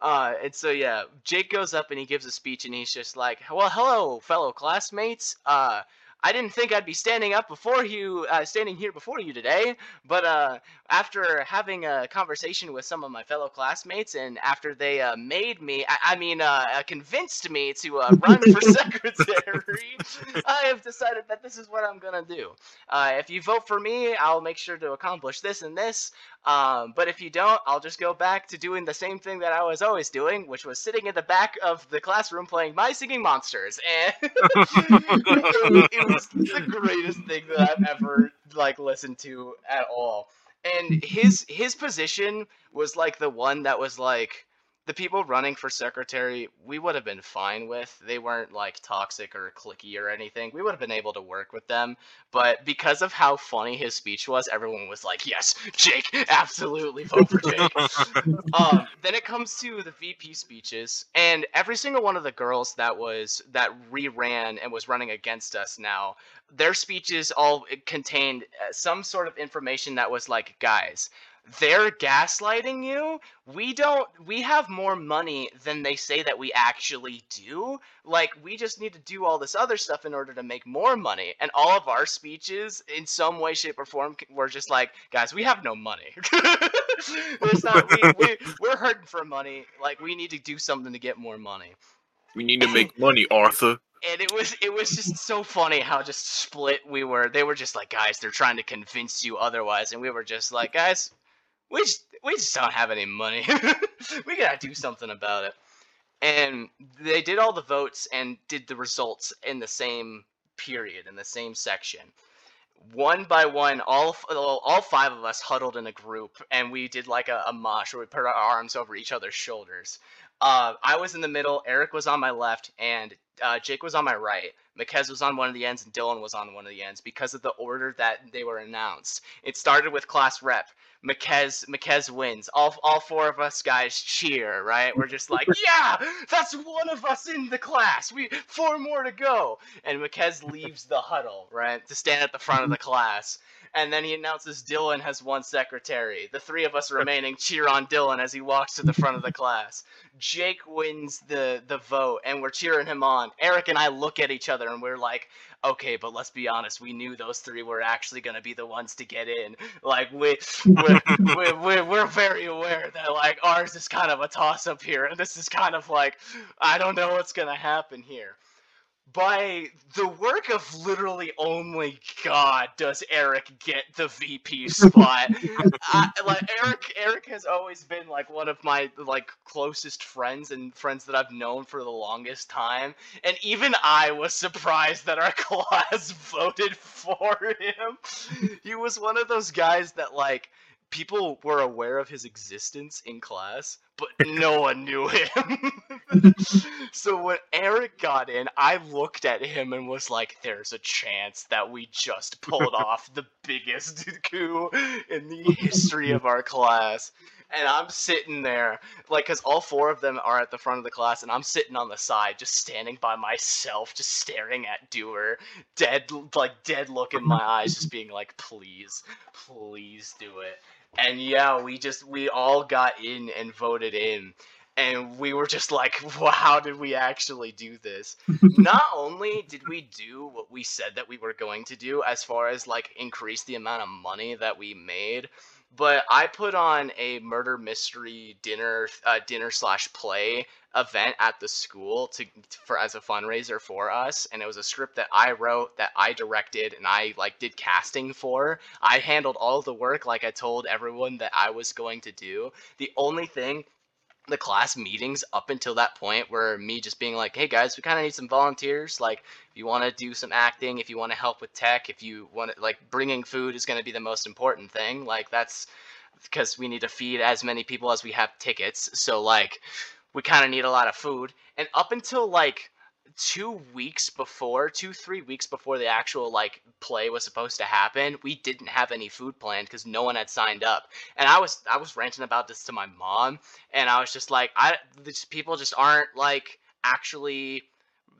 uh, and so yeah, Jake goes up and he gives a speech and he's just like, well, hello, fellow classmates. Uh, I didn't think I'd be standing up before you, uh, standing here before you today, but uh, after having a conversation with some of my fellow classmates, and after they uh, made me, I, I mean, uh, uh, convinced me to uh, run for secretary, I have decided that this is what I'm gonna do. Uh, if you vote for me, I'll make sure to accomplish this and this. Um, but if you don't, I'll just go back to doing the same thing that I was always doing, which was sitting in the back of the classroom playing My Singing Monsters, and it, it was the greatest thing that I've ever like listened to at all. And his his position was like the one that was like the people running for secretary we would have been fine with. They weren't like toxic or cliquey or anything. We would have been able to work with them. But because of how funny his speech was, everyone was like, "Yes, Jake, absolutely vote for Jake." um, then it comes to the VP speeches, and every single one of the girls that was that re-ran and was running against us now, their speeches all contained uh, some sort of information that was like, "Guys." They're gaslighting you we don't we have more money than they say that we actually do. Like we just need to do all this other stuff in order to make more money. And all of our speeches in some way shape or form were just like guys we have no money. There's not, we, we, we're hurting for money. Like we need to do something to get more money. We need to make money, Arthur. and it was it was just so funny how just split we were. They were just like guys they're trying to convince you otherwise. And we were just like guys we just we just don't have any money. We gotta do something about it. And they did all the votes and did the results in the same period in the same section. One by one all all five of us huddled in a group and we did like a, a mosh where we put our arms over each other's shoulders. Uh, I was in the middle, Eric was on my left, and uh, Jake was on my right. Makez was on one of the ends, and Dylan was on one of the ends because of the order that they were announced. It started with class rep. Makez Makez wins. All all four of us guys cheer, right? We're just like, yeah, that's one of us in the class. We four more to go. And Makez leaves the huddle, right, to stand at the front of the class. And then he announces Dylan has won secretary. The three of us remaining cheer on Dylan as he walks to the front of the class. Jake wins the the vote, and we're cheering him on. Eric and I look at each other, and we're like, "Okay, but let's be honest. We knew those three were actually going to be the ones to get in. Like, we we're, we're, we're, we're very aware that like ours is kind of a toss up here, and this is kind of like, I don't know what's going to happen here." By the work of literally only God does Eric get the VP spot. I, like Eric, Eric has always been like one of my like closest friends and friends that I've known for the longest time, and even I was surprised that our class voted for him. He was one of those guys that like people were aware of his existence in class, but no one knew him. so when Eric got in, I looked at him and was like, there's a chance that we just pulled off the biggest coup in the history of our class. And I'm sitting there, like, because all four of them are at the front of the class, and I'm sitting on the side, just standing by myself, just staring at Doer, dead, like, dead look in my eyes, just being like, please, please do it and yeah, we just we all got in and voted in, and we were just like, wow, how did we actually do this? Not only did we do what we said that we were going to do, as far as like increase the amount of money that we made, but I put on a murder mystery dinner uh, dinner slash play event at the school to for as a fundraiser for us and it was a script that I wrote that I directed and I like did casting for. I handled all the work like I told everyone that I was going to do. The only thing the class meetings up until that point were me just being like, "Hey guys, we kind of need some volunteers. Like, if you want to do some acting, if you want to help with tech, if you want to like bringing food is going to be the most important thing. Like, that's because we need to feed as many people as we have tickets. So like, we kind of need a lot of food. And up until like two weeks before, two three weeks before the actual like play was supposed to happen, we didn't have any food planned because no one had signed up. And I was I was ranting about this to my mom, and I was just like, I these people just aren't like actually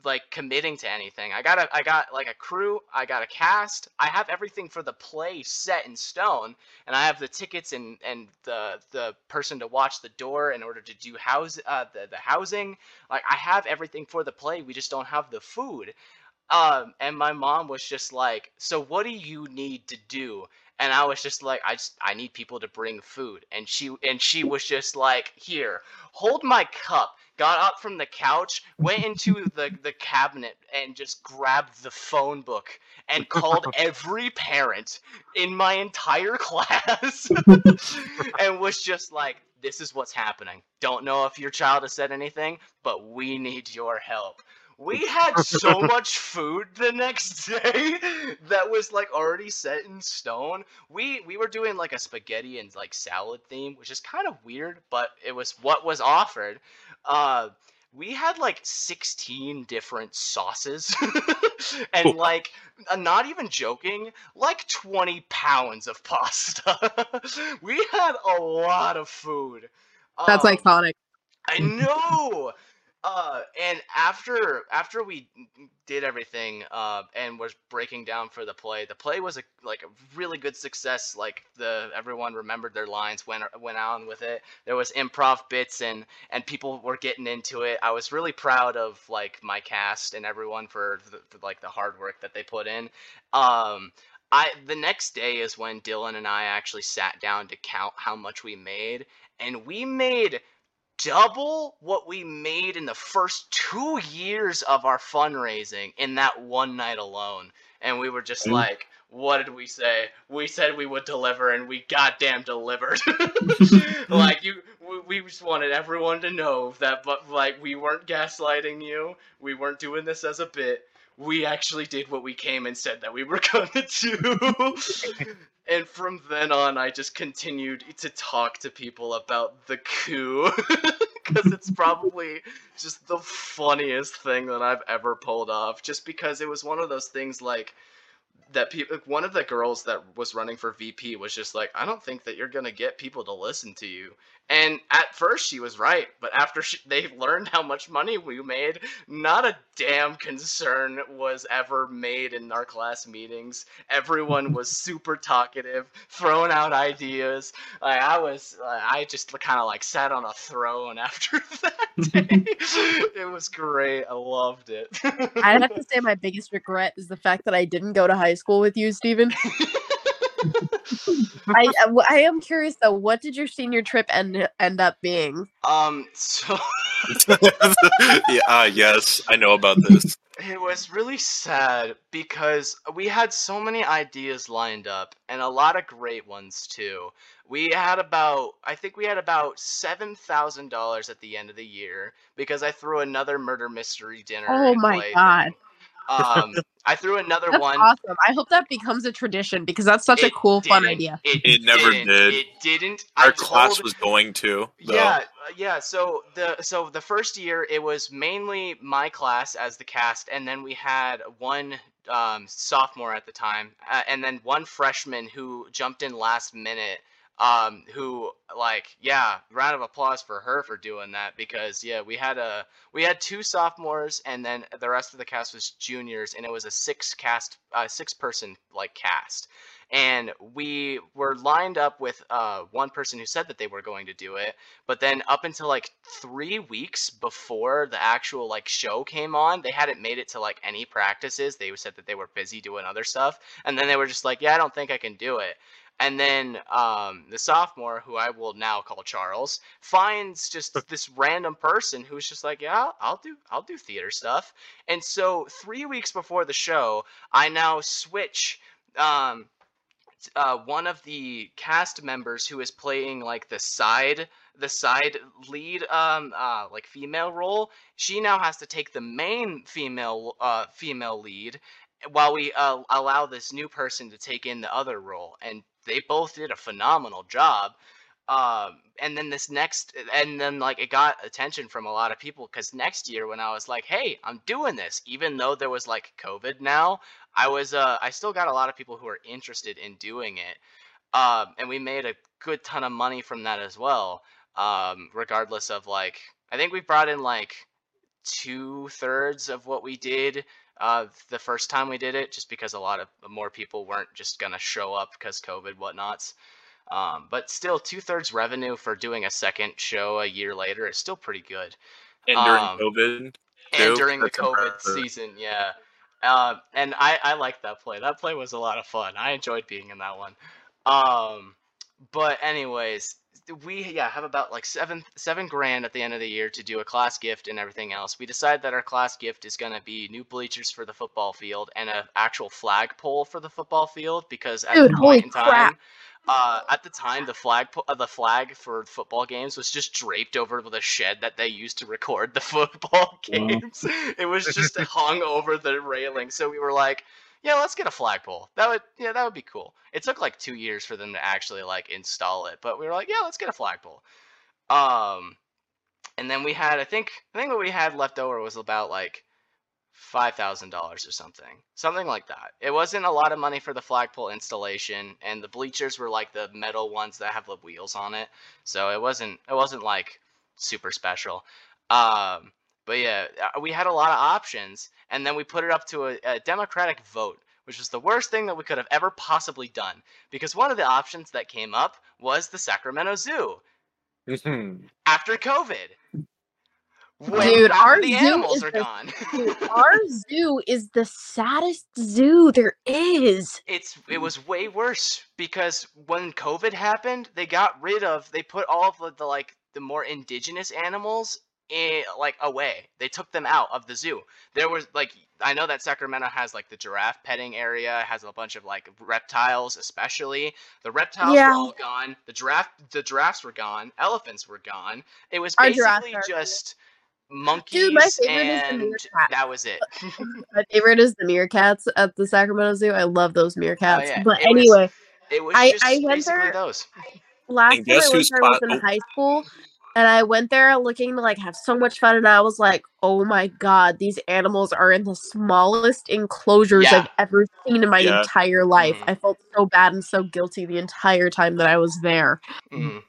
like committing to anything. I got a I got like a crew, I got a cast, I have everything for the play set in stone, and I have the tickets and and the the person to watch the door in order to do house uh the, the housing. Like I have everything for the play, we just don't have the food. Um and my mom was just like, "So what do you need to do?" and I was just like, I just I need people to bring food, and she and she was just like, here, hold my cup. Got up from the couch, went into the the cabinet, and just grabbed the phone book and called every parent in my entire class, and was just like, this is what's happening. Don't know if your child has said anything, but we need your help we had so much food the next day that was like already set in stone. We we were doing like a spaghetti and like salad theme, which is kind of weird, but it was what was offered. Uh we had like 16 different sauces and like not even joking like 20 pounds of pasta we had a lot of food That's Um, iconic. I know. Uh, and after after we did everything uh, and was breaking down for the play, the play was a like a really good success. Like the everyone remembered their lines, went went on with it. There was improv bits and and people were getting into it. I was really proud of like my cast and everyone for, the, for like the hard work that they put in. Um, I the next day is when Dylan and I actually sat down to count how much we made, and we made double what we made in the first two years of our fundraising in that one night alone. And we were just Mm. like, what did we say? We said we would deliver, and we goddamn delivered. like you, we, we just wanted everyone to know that, but like we weren't gaslighting you. We weren't doing this as a bit. We actually did what we came and said that we were gonna do. And from then on, I just continued to talk to people about the coup because it's probably just the funniest thing that I've ever pulled off. Just because it was one of those things like that people one of the girls that was running for VP was just like I don't think that you're to get people to listen to you. And at first she was right, but after she, they learned how much money we made, not a damn concern was ever made in our class meetings. Everyone was super talkative, throwing out ideas. Like I was I just kind of like sat on a throne after that day. it was great. I loved it. I'd have to say my biggest regret is the fact that I didn't go to high school with you, Steven. I I- I am curious though. What did your senior trip end end up being? um so yeah, uh, yes, I know about this. It was really sad because we had so many ideas lined up and a lot of great ones too. We had about, I think we had about $7,000 at the end of the year because I threw another murder mystery dinner. Oh and my play God. Thing. Um, I threw another That's one. awesome. I hope that becomes a tradition because that's such a cool, fun idea. It, It never didn't. did. It didn't. Our I class told- was going to. Though. yeah, uh, yeah. So the so the first year it was mainly my class as the cast, and then we had one um, sophomore at the time, uh, and then one freshman who jumped in last minute. Um, who like yeah, round of applause for her for doing that because yeah, we had a we had two sophomores and then the rest of the cast was juniors, and it was a six cast uh, six person like cast. And we were lined up with uh, one person who said that they were going to do it but then up until like three weeks before the actual like show came on they hadn't made it to like any practices. They said that they were busy doing other stuff and then they were just like yeah i don't think i can do it and then um, the sophomore, who I will now call Charles, finds just this random person who's just like, "Yeah, I'll, do, I'll do theater stuff." And so, three weeks before the show, I now switch um, uh, one of the cast members who is playing like the side the side lead um uh like female role. She now has to take the main female uh female lead while we uh, allow this new person to take in the other role. And they both did a phenomenal job Um, and then this next, and then like it got attention from a lot of people because next year when I was like, hey, I'm doing this, even though there was like COVID now, I was, uh, I still got a lot of people who are interested in doing it. Um, and we made a good ton of money from that as well. Um, regardless of like, I think we brought in like two thirds of what we did uh, the first time we did it, just because a lot of more people weren't just gonna show up because COVID whatnots. Um, but still, two thirds revenue for doing a second show a year later is still pretty good. And during Um, COVID, And too, during the COVID season, yeah. Uh, and I, I liked that play. That play was a lot of fun. I enjoyed being in that one. Um, but anyways, we yeah have about like seven seven grand at the end of the year to do a class gift and everything else. We decided that our class gift is gonna be new bleachers for the football field and an actual flagpole for the football field because at Dude, the point in time. crap. Uh, at the time, the flag po- uh, the flag for football games was just draped over the shed that they used to record the football Wow. games. it was just hung over the railing. So we were like, yeah, let's get a flagpole. That would yeah, that would be cool. It took like two years for them to actually like install it, but we were like, yeah, let's get a flagpole. Um, and then we had I think I think what we had left over was about like five thousand dollars or something, something like that. It wasn't a lot of money for the flagpole installation, and the bleachers were like the metal ones that have the wheels on it, so it wasn't it wasn't like super special. Um, but yeah, uh, we had a lot of options, and then we put it up to a, a democratic vote, which was the worst thing that we could have ever possibly done, because one of the options that came up was the Sacramento Zoo after COVID. When Dude, our the zoo animals is are the- gone. Dude, our zoo is the saddest zoo there is. it's it was way worse because when COVID happened, they got rid of they put all of the, the like the more indigenous animals in, like away. They took them out of the zoo. There was like I know that Sacramento has like the giraffe petting area, has a bunch of like reptiles, especially the reptiles Yeah. were all gone. The giraffe the giraffes were gone. Elephants were gone. It was Our basically just monkeys my favorite is the and meerkat. that was it. My favorite is the meerkats at the Sacramento Zoo. I love those oh, meerkats. Oh, yeah. But It was- anyway, It was I- just I went basically there- those. last And time I went who's there was in oh. high school, and I went there looking to like have so much fun, and I was like, "Oh my god, these animals are in the smallest enclosures Yeah. I've ever seen in my Yeah. entire life." Mhm. I felt so bad and so guilty the entire time that I was there. Mhm.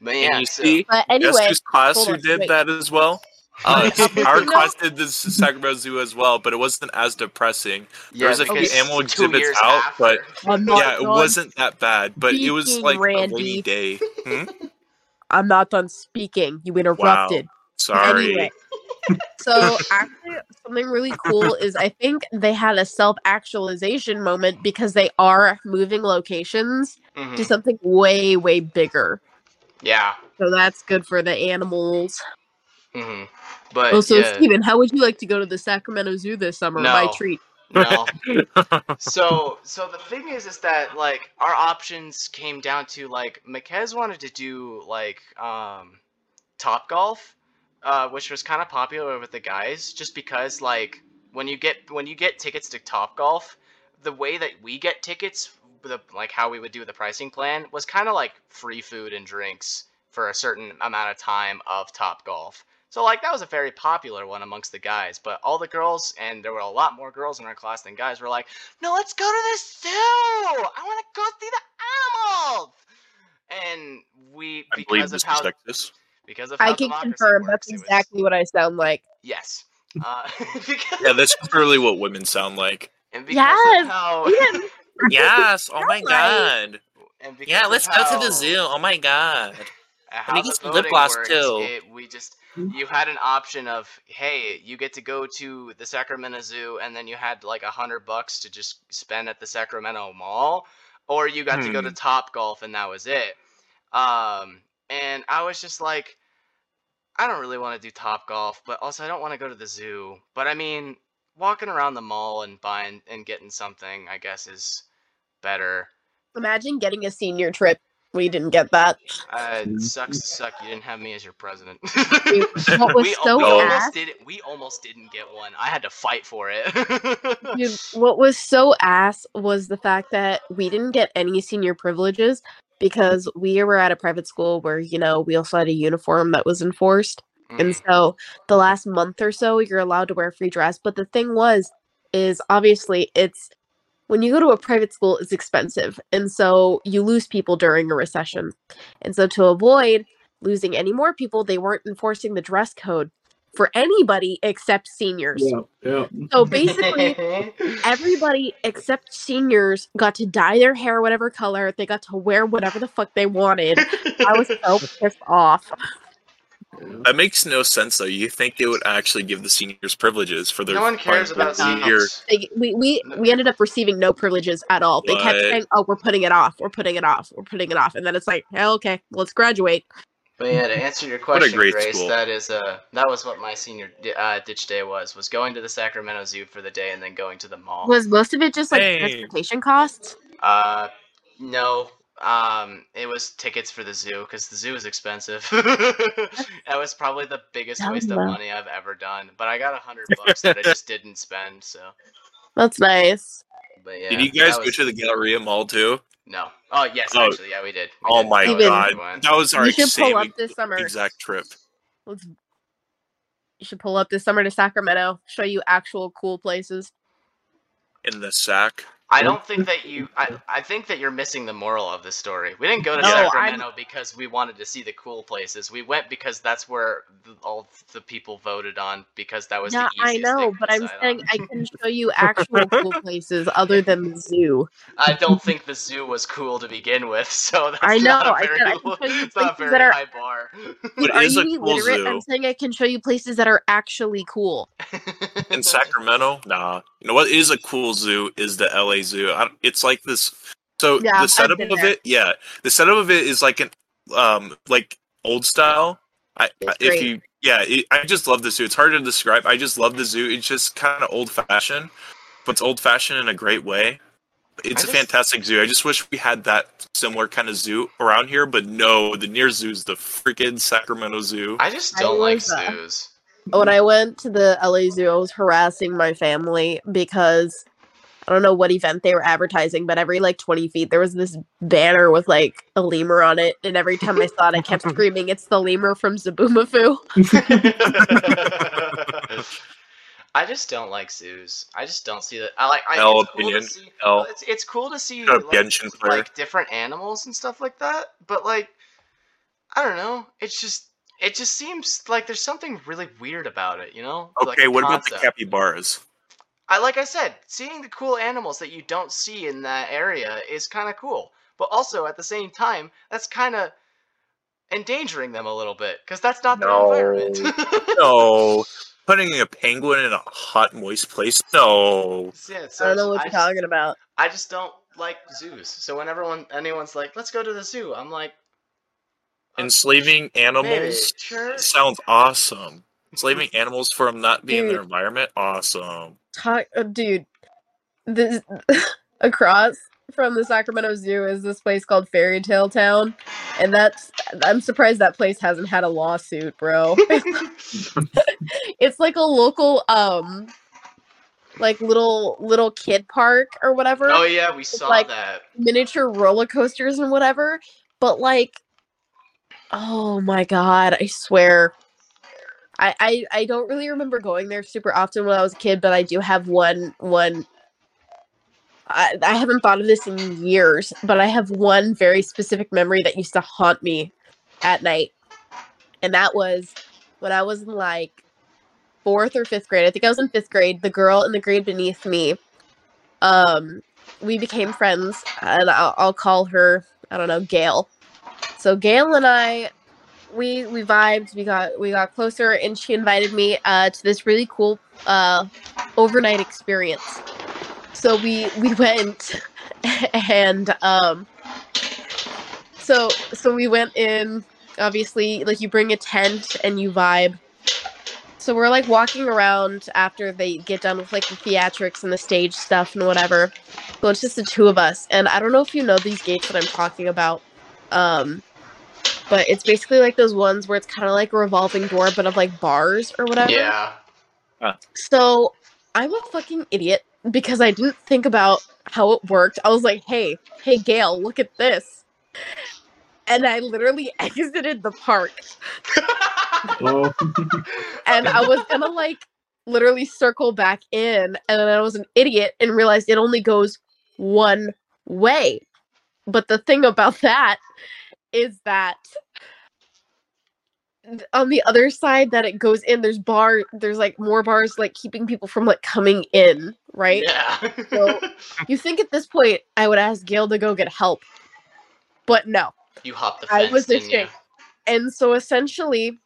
But yeah, you so- see, But guess anyway, whose class who on, did wait. that as well? Uh, our class did the Sacramento Zoo as well, but it wasn't as depressing. There was a few animal exhibits out, after- but yeah, it wasn't that bad. But it was speaking, like a rainy day. Hmm? I'm not done speaking. You interrupted. Sorry. Anyway, so actually, something really cool is I think they had a self actualization moment because they are moving locations Mhm. to something way, way bigger. yeah. So that's good for the animals. hmm But Also, yeah, Steven, how would you like to go to the Sacramento Zoo this summer? My No. No. so so the thing is is that like our options came down to like Makez wanted to do like um top golf uh which was kind of popular with the guys just because like when you get when you get tickets to top golf the way that we get tickets the like how we would do the pricing plan was kind of like free food and drinks for a certain amount of time of top golf so like that was a very popular one amongst the guys, but all the girls and there were a lot more girls in our class than guys were like, "No, let's go to the zoo. I want to go see the animals." And we I because this of how was Texas. because of I can confirm works, that's it was- exactly what I sound like. yes. Uh, because, Yeah, that's clearly what women sound like. and because Yes, of how Yeah, Yes. Oh my Right. god. and because Yeah, let's go to the zoo. Oh my god. How me the get some lip gloss, worked, too. It, we just you had an option of hey, you get to go to the Sacramento Zoo, and then you had like a hundred bucks to just spend at the Sacramento Mall, or you got to go to Hmm. Top Golf, and that was it. Um, and I was just like, I don't really want to do Top Golf, but also I don't want to go to the zoo. But I mean, walking around the mall and buying and getting something, I guess, is better. Imagine getting a senior trip. We didn't get that. Uh, Mhm. sucks to suck. You didn't have me as your president. Dude, what was we, so we ass- almost did it. We almost didn't get one. I had to fight for it. Dude, what was so ass was the fact that we didn't get any senior privileges, because we were at a private school where you know we also had a uniform that was enforced, and Mm. so the last month or so you're allowed to wear a free dress. But the thing was, is obviously it's when you go to a private school, it's expensive, and so you lose people during a recession, and so to avoid losing any more people, they weren't enforcing the dress code for anybody except seniors. Yeah, yeah. So basically, everybody except seniors got to dye their hair whatever color. They got to wear whatever the fuck they wanted. I was so pissed off. That makes no sense though. You think they would actually give the seniors privileges for their no one cares about seniors. year? we, we we ended up receiving no privileges at all. They kept saying, "Oh, we're putting it off. We're putting it off. We're putting it off." And then it's like, "Hell, okay, let's graduate." But yeah, to answer your What a question, great Grace, school. that is uh that was what my senior uh, ditch day was was going to the Sacramento Zoo for the day and then going to the mall. Was most of it just like Hey. transportation costs? Uh, no. Um, it was tickets for the zoo because the zoo is expensive. that was probably the biggest Hell waste of no. money I've ever done. But I got a hundred bucks that I just didn't spend. So, That's nice. but yeah. Did you guys that go was- to the Galleria Mall too? No. Oh yes, Oh. actually, yeah, we did. We Oh did. my Even- god, went. that was our You should pull up this summer. exact trip. Let's. You should pull up this summer to Sacramento. Show you actual cool places. in the sack. I don't think that you. I, I think that you're missing the moral of this story. We didn't go to No, I'm- Sacramento because we wanted to see the cool places. We went because that's where the, all the people voted on because that was Yeah, the I know, thing but I'm saying on. I can show you actual cool places other than the zoo. I don't think the zoo was cool to begin with, so that's I not know, a I very, said I can show you not a places very that are- high bar. Dude, are you a cool illiterate? zoo. I'm saying I can show you places that are actually cool. In Sacramento, nah. You know what is a cool zoo is the LA Zoo. I, it's like this. So Yeah, the setup of there. it, yeah, the setup of it is like an um like old style. I, It's if great. you yeah, it, I just love the zoo. It's hard to describe. I just love the zoo. It's just kind of old fashioned, but it's old fashioned in a great way. It's I a just- fantastic zoo. I just wish we had that similar kind of zoo around here, but no, the near zoo is the freaking Sacramento Zoo. I just don't like was, uh, zoos. When mm-hmm. I went to the LA Zoo, I was harassing my family because I don't know what event they were advertising, but every like 20 feet there was this banner with like a lemur on it, and every time I saw it, I kept screaming, "It's the lemur from Zoboomafoo!" I just don't like zoos. I just don't see that. I like. I, L it's cool to opinion. see- L. It's it's cool to see like, like different animals and stuff like that. But like, I don't know. It's just it just seems like there's something really weird about it. You know? Like Okay, the what about the capybaras? I like I said, seeing the cool animals that you don't see in that area is kind of cool. But also at the same time, that's kind of endangering them a little bit because that's not their No. environment. No, putting a penguin in a hot, moist place. No. I yeah, so don't know what I you're just, talking about. I just don't like zoos. So when everyone anyone's like, "Let's go to the zoo," I'm like, Enslaving animals sure. sounds awesome. Enslaving animals from not being in their environment, awesome. Talk, uh, dude. This across from the Sacramento Zoo is this place called Fairy Tale Town, and that's I'm surprised that place hasn't had a lawsuit, bro. it's like a local um like little little kid park or whatever oh yeah, we saw like- that. miniature roller coasters and whatever but like oh my god i swear. I, I i don't really remember going there super often when i was a kid but i do have one one I, I haven't thought of this in years but i have one very specific memory that used to haunt me at night. And that was when i was in like fourth or fifth grade i think i was in fifth grade the girl in the grade beneath me um we became friends and I'll, I'll call her i don't know gail so gail and i we we vibed we got we got closer and she invited me uh to this really cool uh overnight experience. So we we went and um so so we went in obviously like you bring a tent and you vibe. So we're like walking around after they get done with like the theatrics and the stage stuff and whatever. So it's just the two of us and i don't know if you know these gates that i'm talking about. Um but it's basically like those ones where it's kind of like a revolving door but of like bars or whatever Yeah. so I'm a fucking idiot because I didn't think about how it worked. I was like, hey, hey, Gail, look at this. and I literally exited the park. Oh, and I was gonna like literally circle back in, and then I was an idiot and realized it only goes one way. But the thing about that is that on the other side that it goes in, there's bar, there's like more bars like keeping people from like coming in, right? Yeah. So- You think at this point I would ask Gail to go get help, but no. you hopped the fence, I was didn't you? And so essentially,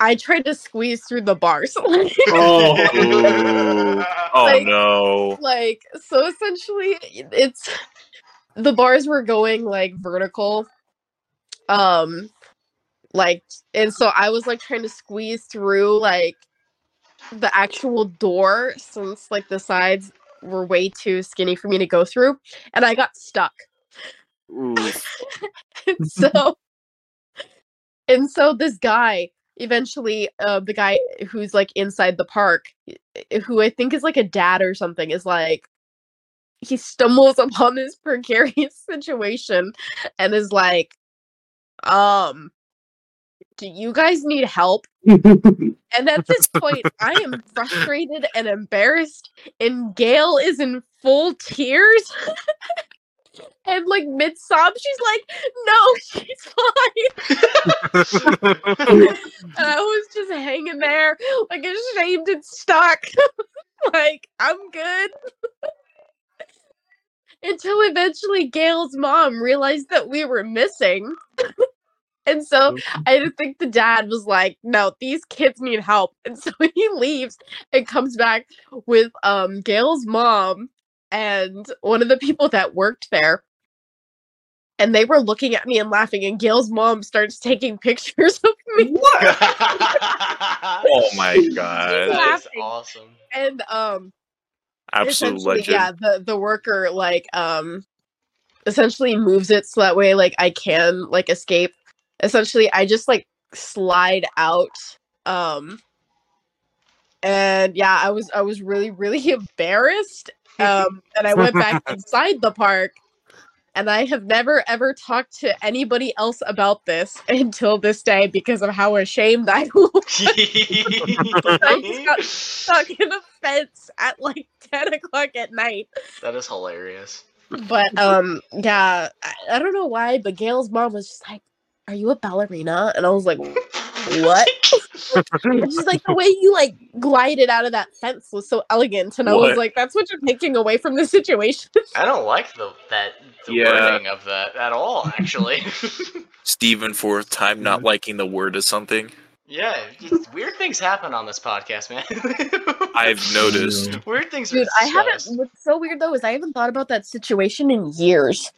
I tried to squeeze through the bars. oh, Oh Like- oh, no. like so essentially it's the bars were going like vertical um like and so i was like trying to squeeze through like the actual door since like the sides were way too skinny for me to go through and i got stuck. And so and so this guy eventually uh the guy who's like inside the park who i think is like a dad or something is like he stumbles upon this precarious situation and is like um do you guys need help and at this point i am frustrated and embarrassed and gail is in full tears and like mid sob she's like no she's fine and I was just hanging there, like ashamed and stuck. like, I'm good. Until eventually Gail's mom realized that we were missing. and so I think the dad was like, no, these kids need help. And so he leaves and comes back with um Gail's mom and one of the people that worked there. And they were looking at me and laughing, and Gail's mom starts taking pictures of me. Oh my god. that is awesome. and um Absolute legend. yeah the the worker like um essentially moves it so that way like i can like escape essentially i just like slide out um and yeah i was i was really really embarrassed um and i went back inside the park and i have never ever talked to anybody else about this until this day because of how ashamed i was I just got stuck in a fence at like 10 o'clock at night. That is hilarious. but um yeah I, I don't know why but gail's mom was just like are you a ballerina? And i was like what and she's like the way you like glided out of that fence was so elegant and i was like that's what you're taking away from the situation I don't like the that the Yeah. wording of that at all. Actually, Steven fourth time not mm-hmm. liking the word of something. yeah, just- weird things happen on this podcast, man. I've noticed. weird things. dude are i haven't what's so weird though is i haven't thought about that situation in years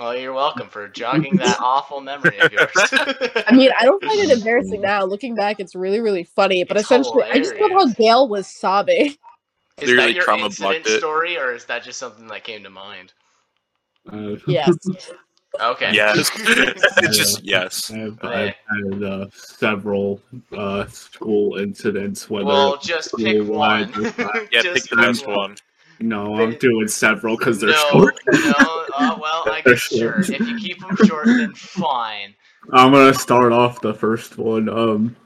Well, you're welcome for jogging that awful memory of yours. I mean, I don't find it embarrassing now. Looking back, it's really, really funny. But It's essentially, I just love how hilarious. Gail was sobbing. Is Clearly that your trauma incident story, or is that just something that came to mind? Uh, Yes. Okay. Yes. it's just yes. I've, I've had uh, several uh, school incidents. Whether Well, just pick school-wide one. Yeah, Just pick the best one. one. No, I'm doing several because they're no, short. no. Oh well, I guess sure. If you keep them short, then fine. I'm gonna start off the first one. Um,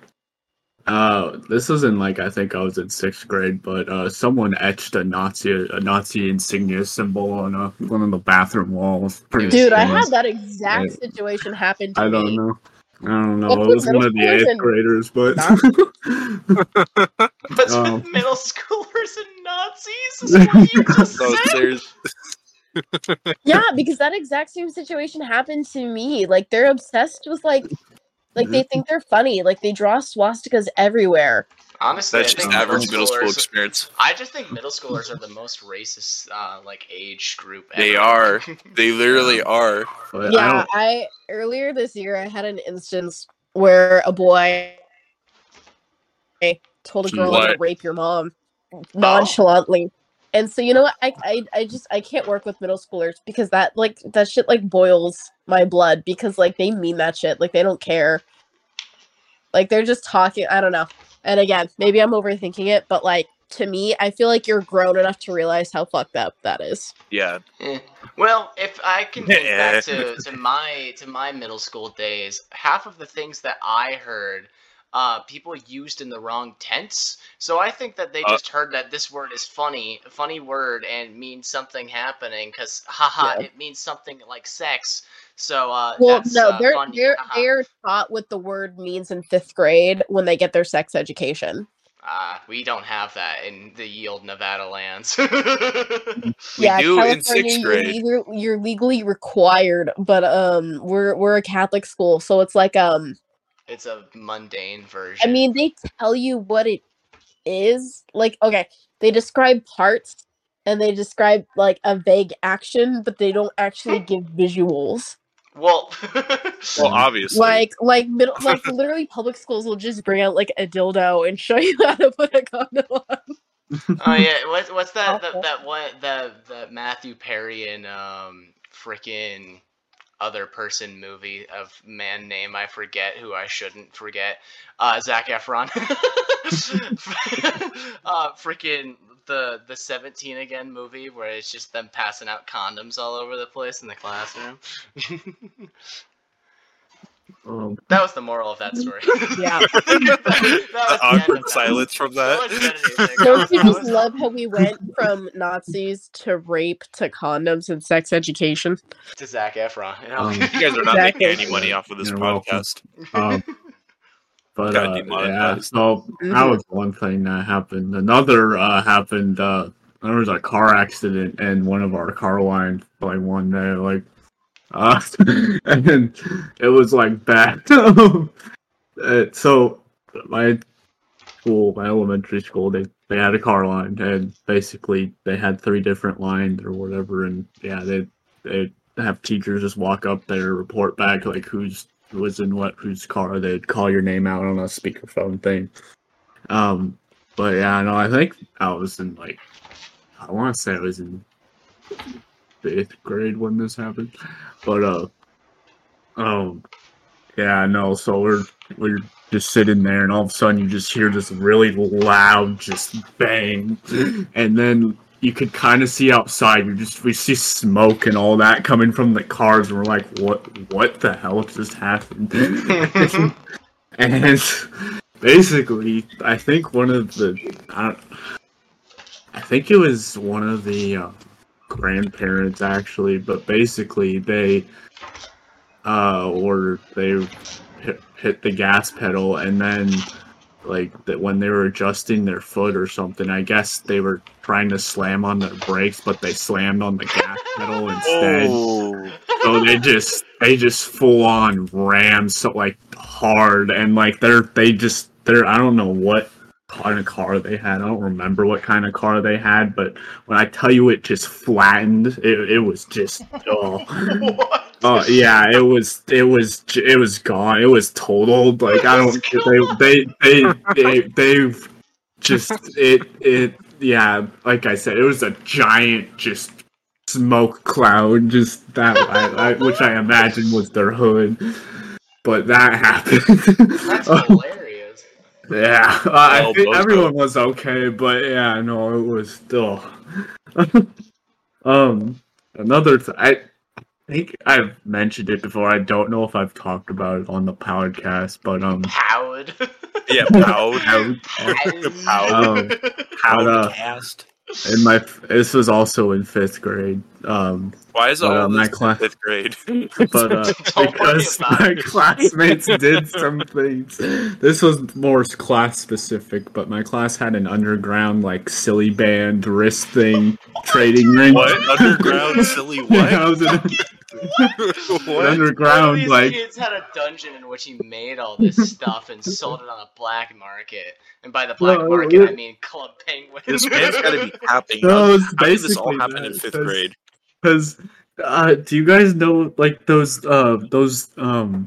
uh, this is in like I think I was in sixth grade, but uh, someone etched a Nazi a Nazi insignia symbol on a one of the bathroom walls. Pretty Dude, I had that exact Yeah. situation happen to me. I don't know. I don't know. Well, It was one of the eighth and- graders, but What's Oh. with middle schoolers and Nazis? Is what you just said? Yeah, because that exact same situation happened to me. Like they're obsessed with like like they think they're funny. Like they draw swastikas everywhere. Honestly, that's I just think average middle school schoolers- experience. I just think middle schoolers are the most racist, uh, like age group. They ever. are. They literally are. but I yeah, don't- I earlier this year I had an instance where a boy told a girl I'm gonna What? rape your mom nonchalantly. And so you know what? I, I I just I can't work with middle schoolers because that like that shit like boils my blood because like they mean that shit. Like they don't care. Like they're just talking. I don't know. And again, maybe I'm overthinking it, but like to me, I feel like you're grown enough to realize how fucked up that is. Yeah. Eh. Well, if I can think Yeah. back to, to my to my middle school days, half of the things that I heard, uh, people used in the wrong tense. So I think that they Uh. just heard that this word is funny, a funny word, and means something happening. Cause haha, Yeah. it means something like sex. So uh, Well, that's, no, uh, they're funny. they're haha. they're taught what the word means in fifth grade when they get their sex education. Uh, we don't have that in the yield Nevada lands. We yeah, do in California, sixth you're You're, legally required, but um, we're we're a Catholic school, so it's like um, it's a mundane version. I mean, they tell you what it is. Like, okay, they describe parts and they describe like a vague action, but they don't actually give visuals. well, Well, obviously. Like, like middle, like literally, public schools will just bring out like a dildo and show you how to put a condom on. Oh yeah, what's what's that that, Awful. that one the the Matthew Perry and um freaking other person movie of man name I forget who I shouldn't forget. Uh Zac Efron. uh freaking the the 17 again movie where it's just them passing out condoms all over the place in the classroom. Um, that was the moral of that story. Yeah. that was the the awkward of that. silence from that. editing there. Don't you just love how we went from Nazis to rape to condoms and sex education? to Zac Efron. You know? Um, You guys are not Exactly. making any money off of this You're podcast. um, but uh, yeah, so that was one thing that happened. Another uh, happened. Uh, there was a car accident in one of our car lines like one day, like, uh, and it was like bad. Uh, so my school, my elementary school, they they had a car line, and basically they had three different lines or whatever, and yeah, they they have teachers just walk up there, report back like who's who was in what whose car. They'd call your name out on a speakerphone thing. Um, but yeah, no, I think I was in like I want to say I was in fifth grade when this happened, but uh, um, yeah, no. So we're we're just sitting there, and all of a sudden you just hear this really loud, just bang, and then you could kind of see outside. You just we see smoke and all that coming from the cars, and we're like, what What the hell just happened? and basically, I think one of the I. I think it was one of the uh, grandparents actually, but basically they uh or they hit, hit the gas pedal and then like that when they were adjusting their foot or something, I guess they were trying to slam on their brakes, but they slammed on the gas pedal instead. Oh, So they just they just full on rammed so like hard and like they're they just they're I don't know what kind of car they had. I don't remember what kind of car they had, but when I tell you it just flattened, it, it was just oh what? Oh yeah, it was it was it was gone. It was totaled. Like I don't they they they they they've just it it yeah. Like I said, it was a giant just smoke cloud. Just that I, I, which I imagine was their hood. But that happened. That's hilarious. Yeah, uh, I think both everyone was okay, but yeah, no, it was still. um, another th- I think I've mentioned it before. I don't know if I've talked about it on the podcast, but um, Howard. yeah, proud. um, how to cast. In my this was also in fifth grade. Um, Why is But, all uh, my this in class- fifth grade? but uh, because my classmates did some things. This was more class specific, but my class had an underground like silly band wrist thing trading ring. what underground silly what? Yeah, I was in a- what? One underground these like kids had a dungeon in which he made all this stuff and sold it on a black market. And by the black No, market, it- I mean Club Penguin. This man's got to be tapping. No, out. it's How did this all basically happen in fifth fifth 'cause- grade? Because uh, do you guys know like those uh those um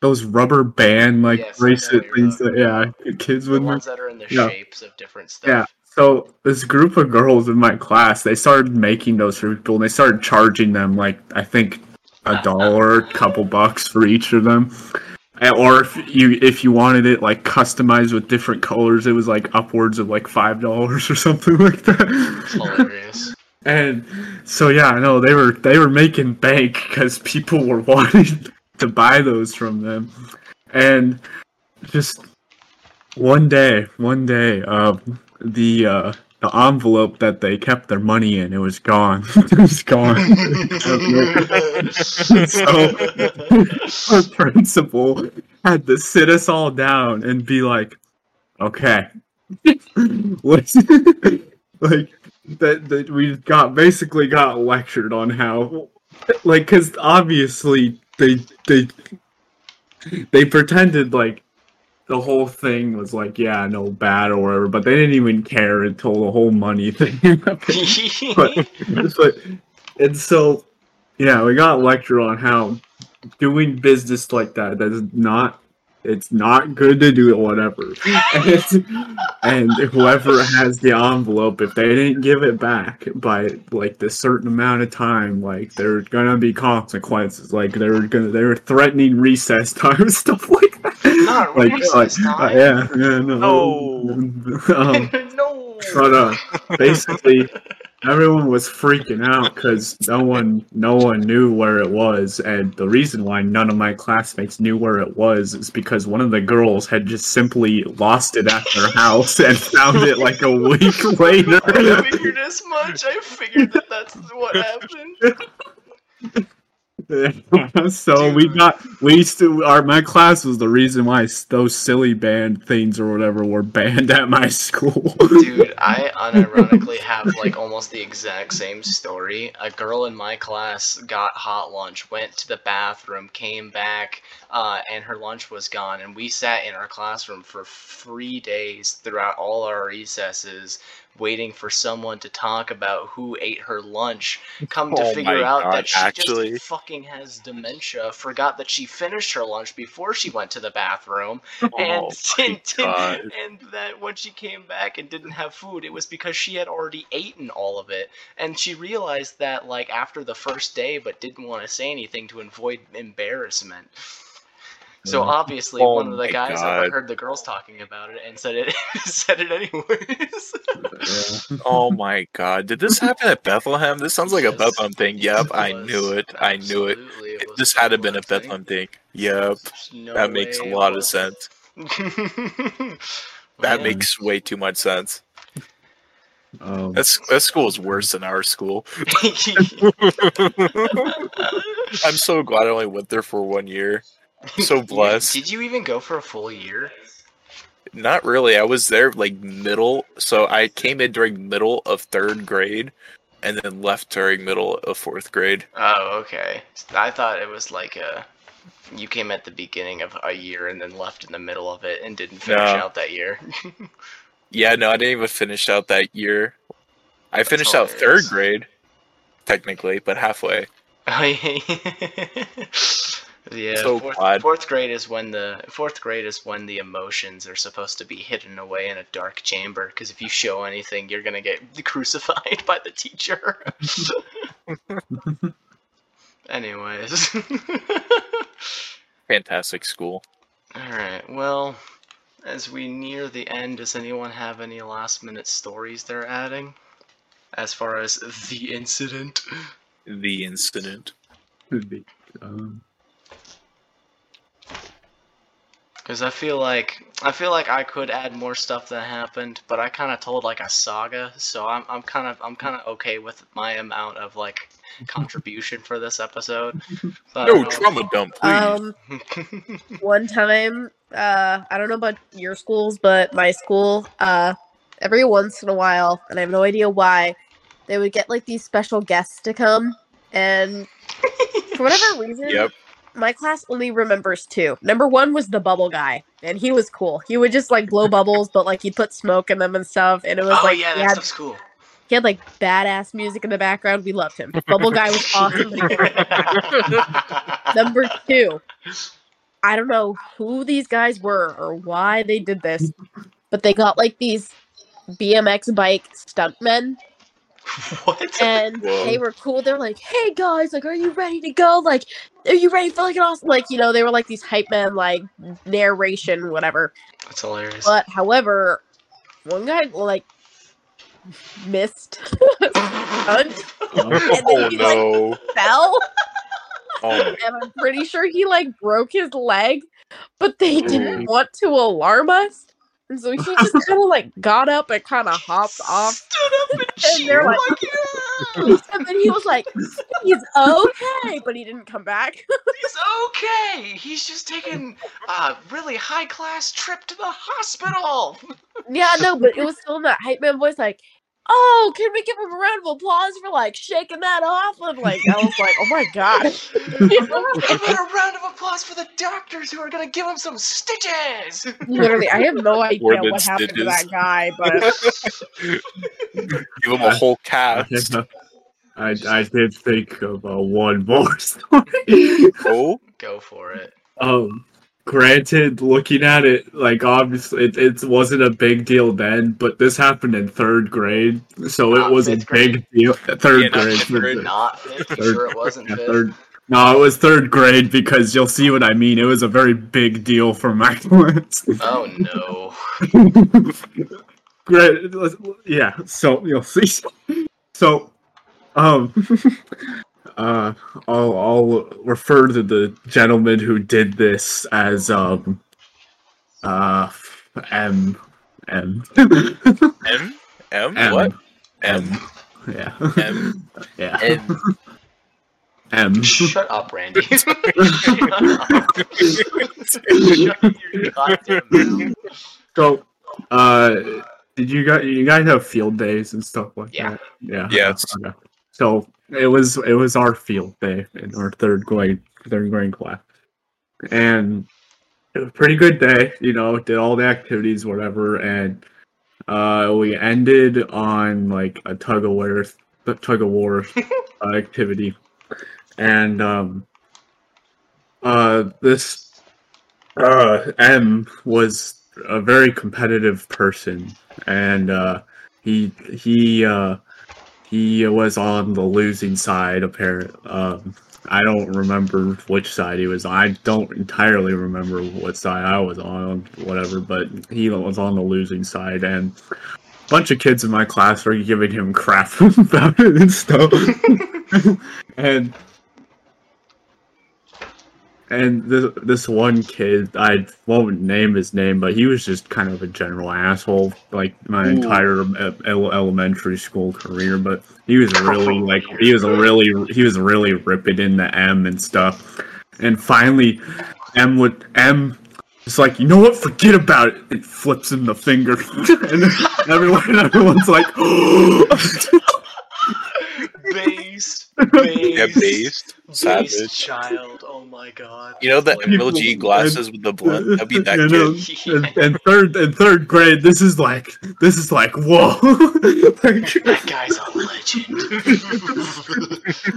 those rubber band like Yes, bracelet things that yeah kids the would ones that are in the Yeah. shapes of different stuff. Yeah. So this group of girls in my class, they started making those for people, and they started charging them like I think a dollar, couple bucks for each of them. Or if you if you wanted it like customized with different colors, it was like upwards of like five dollars or something like that. Hilarious. And so yeah, I know they were they were making bank because people were wanting to buy those from them, and just one day, one day, um, the uh, the envelope that they kept their money in, it was gone. it was gone. so our principal had to sit us all down and be like, "Okay, what's like that? That we got basically got lectured on how, like, because obviously they they they pretended like the whole thing was like, yeah, no bad or whatever, but they didn't even care until the whole money thing. but, but and so yeah, we got lectured on how doing business like that that is not it's not good to do whatever and, and whoever has the envelope if they didn't give it back by like the certain amount of time like there's gonna be consequences like they're gonna they're threatening recess time stuff like that Not like, recess like, time. uh, yeah yeah no No. um, no. but uh basically everyone was freaking out because no one no one knew where it was and the reason why none of my classmates knew where it was is because one of the girls had just simply lost it at their house and found it like a week later I figured as much. I figured that that's what happened. so we got we used to our my class was the reason why those silly band things or whatever were banned at my school Dude, I unironically have like almost the exact same story. A girl in my class got hot lunch, went to the bathroom, came back, uh, and her lunch was gone. And we sat in our classroom for three days throughout all our recesses, waiting for someone to talk about who ate her lunch. Come to Oh figure out God, that she actually. just fucking has dementia. Forgot that she finished her lunch before she went to the bathroom and, Oh and, God. and that when she came back and didn't have food, it was because she had already eaten all of it, and she realized that like after the first day, but didn't want to say anything to avoid embarrassment. So obviously, Oh one of the guys God. overheard the girls talking about it and said it said it anyways. Yeah. Oh my god. Did this happen at Bethlehem? This sounds like a Bethlehem thing. Yep, I knew it. I knew it. Absolutely, was This had to have been a Bethlehem Bethlehem thing. Yep. No That makes a lot it of sense. That Yeah. makes way too much sense. Um, That's that school is worse than our school. I'm so glad I only went there for one year. So blessed. Did you even go for a full year? Not really. I was there like middle, so I came in during middle of third grade, and then left during middle of fourth grade. Oh, okay. I thought it was like a you came at the beginning of a year and then left in the middle of it and didn't finish No. out that year. Yeah, no, I didn't even finish out that year. I That's finished out third grade, technically, but halfway. Oh, Yeah. yeah, So fourth, fourth grade is when the fourth grade is when the emotions are supposed to be hidden away in a dark chamber. Because if you show anything, you're gonna get crucified by the teacher. Anyways, Fantastic school. all right. Well, as we near the end, does anyone have any last minute stories they're adding? As far as the incident. The incident. could be, um, Because I feel like I feel like I could add more stuff that happened, but I kind of told like a saga, so I'm I'm kind of I'm kind of okay with my amount of like contribution for this episode. But No trauma dump, please. Um, one time, uh, I don't know about your schools, but my school, uh, every once in a while, and I have no idea why, they would get like these special guests to come, and for whatever reason, Yep. My class only remembers two. Number one was the bubble guy, and he was cool. He would just like blow bubbles, but like he'd put smoke in them and stuff, and it was oh like yeah, he that had, stuff's cool. he had like badass music in the background. We loved him. Bubble guy was awesome. Number two, I don't know who these guys were or why they did this, but they got like these BMX bike stuntmen what? and Whoa. they were cool. They're like, hey guys, like, are you ready to go? Like, are you ready for like an awesome, like, you know, they were like these hype men, like, narration, whatever. That's hilarious. But however, one guy, like, missed stunt, and then Oh he like no! fell, Oh and I'm pretty sure he like broke his leg, but they didn't Ooh. want to alarm us, and so he just kind of like got up and kind of hopped off. Stood up and, And they're like- like, yeah, And then he was like, "He's okay," but he didn't come back. he's okay. He's just taking a really high class trip to the hospital. yeah, no, but it was still in that hype man voice, like. Oh, can we give him a round of applause for like shaking that off? And like, I was like, oh my god. Give it a round of applause for the doctors who are gonna give him some stitches. Literally, I have no idea Worded what happened to that guy, but Give him a whole cast. I I did think of uh, one more story. Oh, Go for it. um, granted, looking at it, like obviously it, it wasn't a big deal then, but this happened in third grade, so Not it was a fifth grade? big deal. Third Yeah, not grade, fifth third grade. grade. Not fifth. Third- Sure, it wasn't yeah, fifth. third. No, it was third grade because you'll see what I mean. It was a very big deal for my class. Oh no. Great. Yeah, so you'll see. So, um, uh, I'll, I'll refer to the gentleman who did this as, um, uh, M. M. M M M. what M Yeah. M Yeah. N. M. Shut up, Randy. Shut your goddamn mouth. So, uh, did you guys you guys have field days and stuff like Yeah. that? Yeah. Yes. Okay. So it was it was our field day in our third grade third grade class, and it was a pretty good day. You know, did all the activities, whatever, and uh, we ended on like a tug of war, tug of war uh, activity, and um, uh, this uh M was a very competitive person, and uh, he he uh, he was on the losing side. Apparently, um, I don't remember which side he was on. I don't entirely remember what side I was on, whatever. But he was on the losing side, and a bunch of kids in my class were giving him crap about it and stuff. and and this this one kid, I won't name his name, but he was just kind of a general asshole, like my Ooh. entire ele- elementary school career. But he was really like he was really he was really ripping in the M and stuff. And finally, M would M It's like, you know what? Forget about it. It flips him the finger, and everyone everyone's like, Based. Based. Yeah, based. Based Savage. child. Oh my god. You know the People- MLG glasses with the blunt? That'd be that You know, kid. and, and third and third grade, this is like this is like whoa. like, That guy's a legend.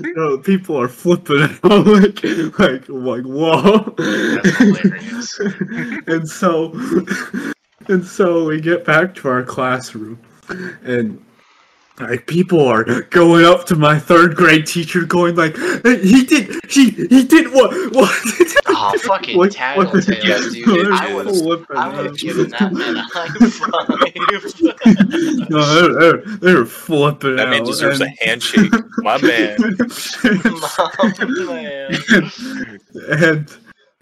you know, people are flipping out like like like whoa. That's hilarious. and so and so we get back to our classroom and like people are going up to my third grade teacher going like he did he he did what what Oh, fucking What- tattletales, Yeah, dude. dude, I would have I would have given that man a high five. no, they're, they're, they're flipping That man out, deserves a handshake. My man. Mom, man. and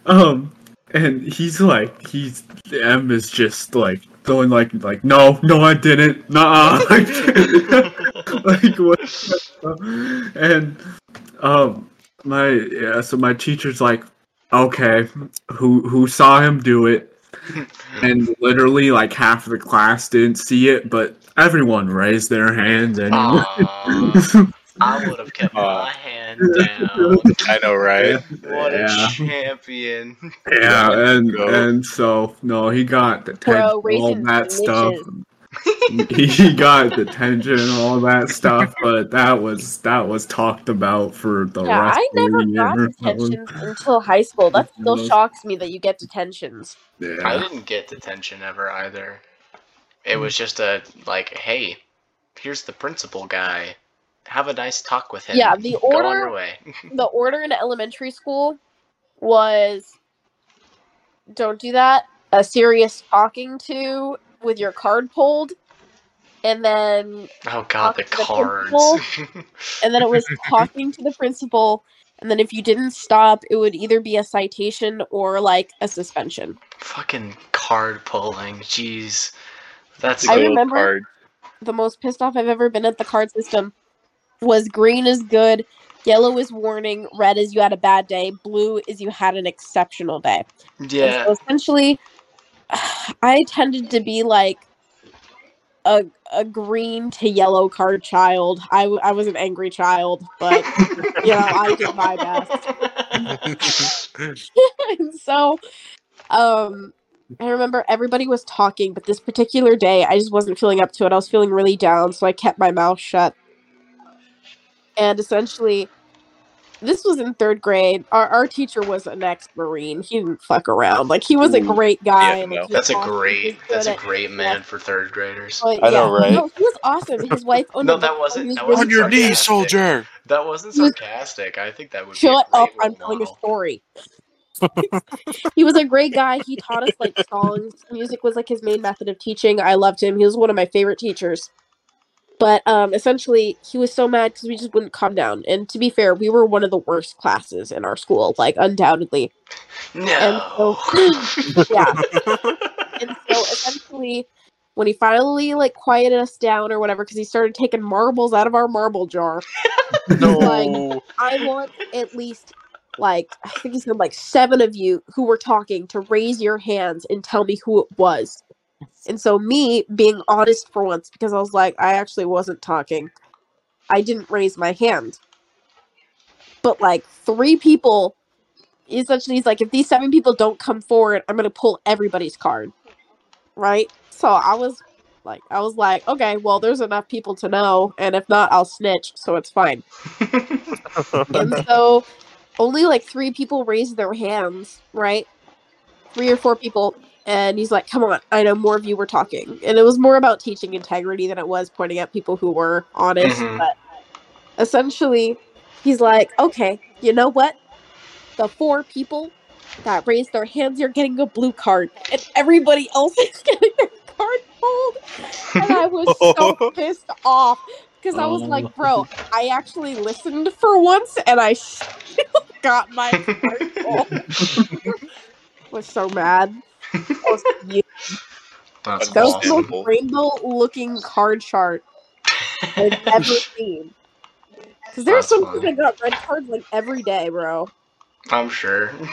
um and he's like he's M is just like going like like no no I didn't. Nah like, like what and um my yeah so my teacher's like okay who who saw him do it? And literally like half of the class didn't see it but everyone raised their hands and I would have kept Aw. my hand down. I know, right? What a champion. Yeah, and and so no, he got detention, Bro, all raising that stuff. he got detention and all that stuff, but that was that was talked about for the Yeah, rest I of never the got year. detentions until high school. That still shocks me that you get detentions. I didn't get detention ever either. It was just a like, hey, here's the principal guy. Have a nice talk with him. Yeah, the Go on order- your way. The order in elementary school was don't do that. A serious talking to with your card pulled. and then Oh god, the Talk the cards. and then it was talking to the principal and then if you didn't stop it would either be a citation or like a suspension Fucking card pulling. Jeez. That's I remember- card. the most pissed off i've ever been at the card system was green is good yellow is warning red is you had a bad day blue is you had an exceptional day yeah. so essentially i tended to be like a, a green to yellow card child I, I was an angry child but you know i did my best and so um I remember everybody was talking, but this particular day I just wasn't feeling up to it. I was feeling really down, so I kept my mouth shut. And essentially this was in third grade. Our our teacher was an ex Marine. He didn't fuck around. Like he was a mm. great guy. Yeah, and, no. like, he That's a great. That's good a at- great man for third graders. but I know, right? No, he was awesome. His wife owned No, a that wasn't- that wasn't On your sarcastic. knees, soldier. That wasn't sarcastic. I think that would Shut be a up! great I'm telling a story. he was a great guy. He taught us like songs. Music was like his main method of teaching. I loved him. He was one of my favorite teachers. But um, essentially, he was so mad because we just wouldn't calm down. And to be fair, we were one of the worst classes in our school, like undoubtedly. No. Yeah. And so essentially, when he finally like quieted us down or whatever, because he started taking marbles out of our marble jar, No. Like, I want at least like I think he said like seven of you who were talking to raise your hands and tell me who it was. And so me being honest for once because I was like I actually wasn't talking. I didn't raise my hand. But like three people essentially he's like if these seven people don't come forward, I'm going to pull everybody's card. Right? So I was like I was like, okay, well there's enough people to know and if not I'll snitch, so it's fine and so only like three people raised their hands, right? Three or four people. And he's like, come on, I know more of you were talking. And it was more about teaching integrity than it was pointing at people who were honest. Mhm. But essentially, he's like, okay, you know what? The four people that raised their hands, you're getting a blue card. And everybody else is getting their card pulled. And I was so pissed off because I was like, bro, I actually listened for once and I still got my card pulled. was so mad. That was you. That's That was the most rainbow looking card chart I've ever seen. Because there's That's some people that got red cards like every day, bro. I'm sure.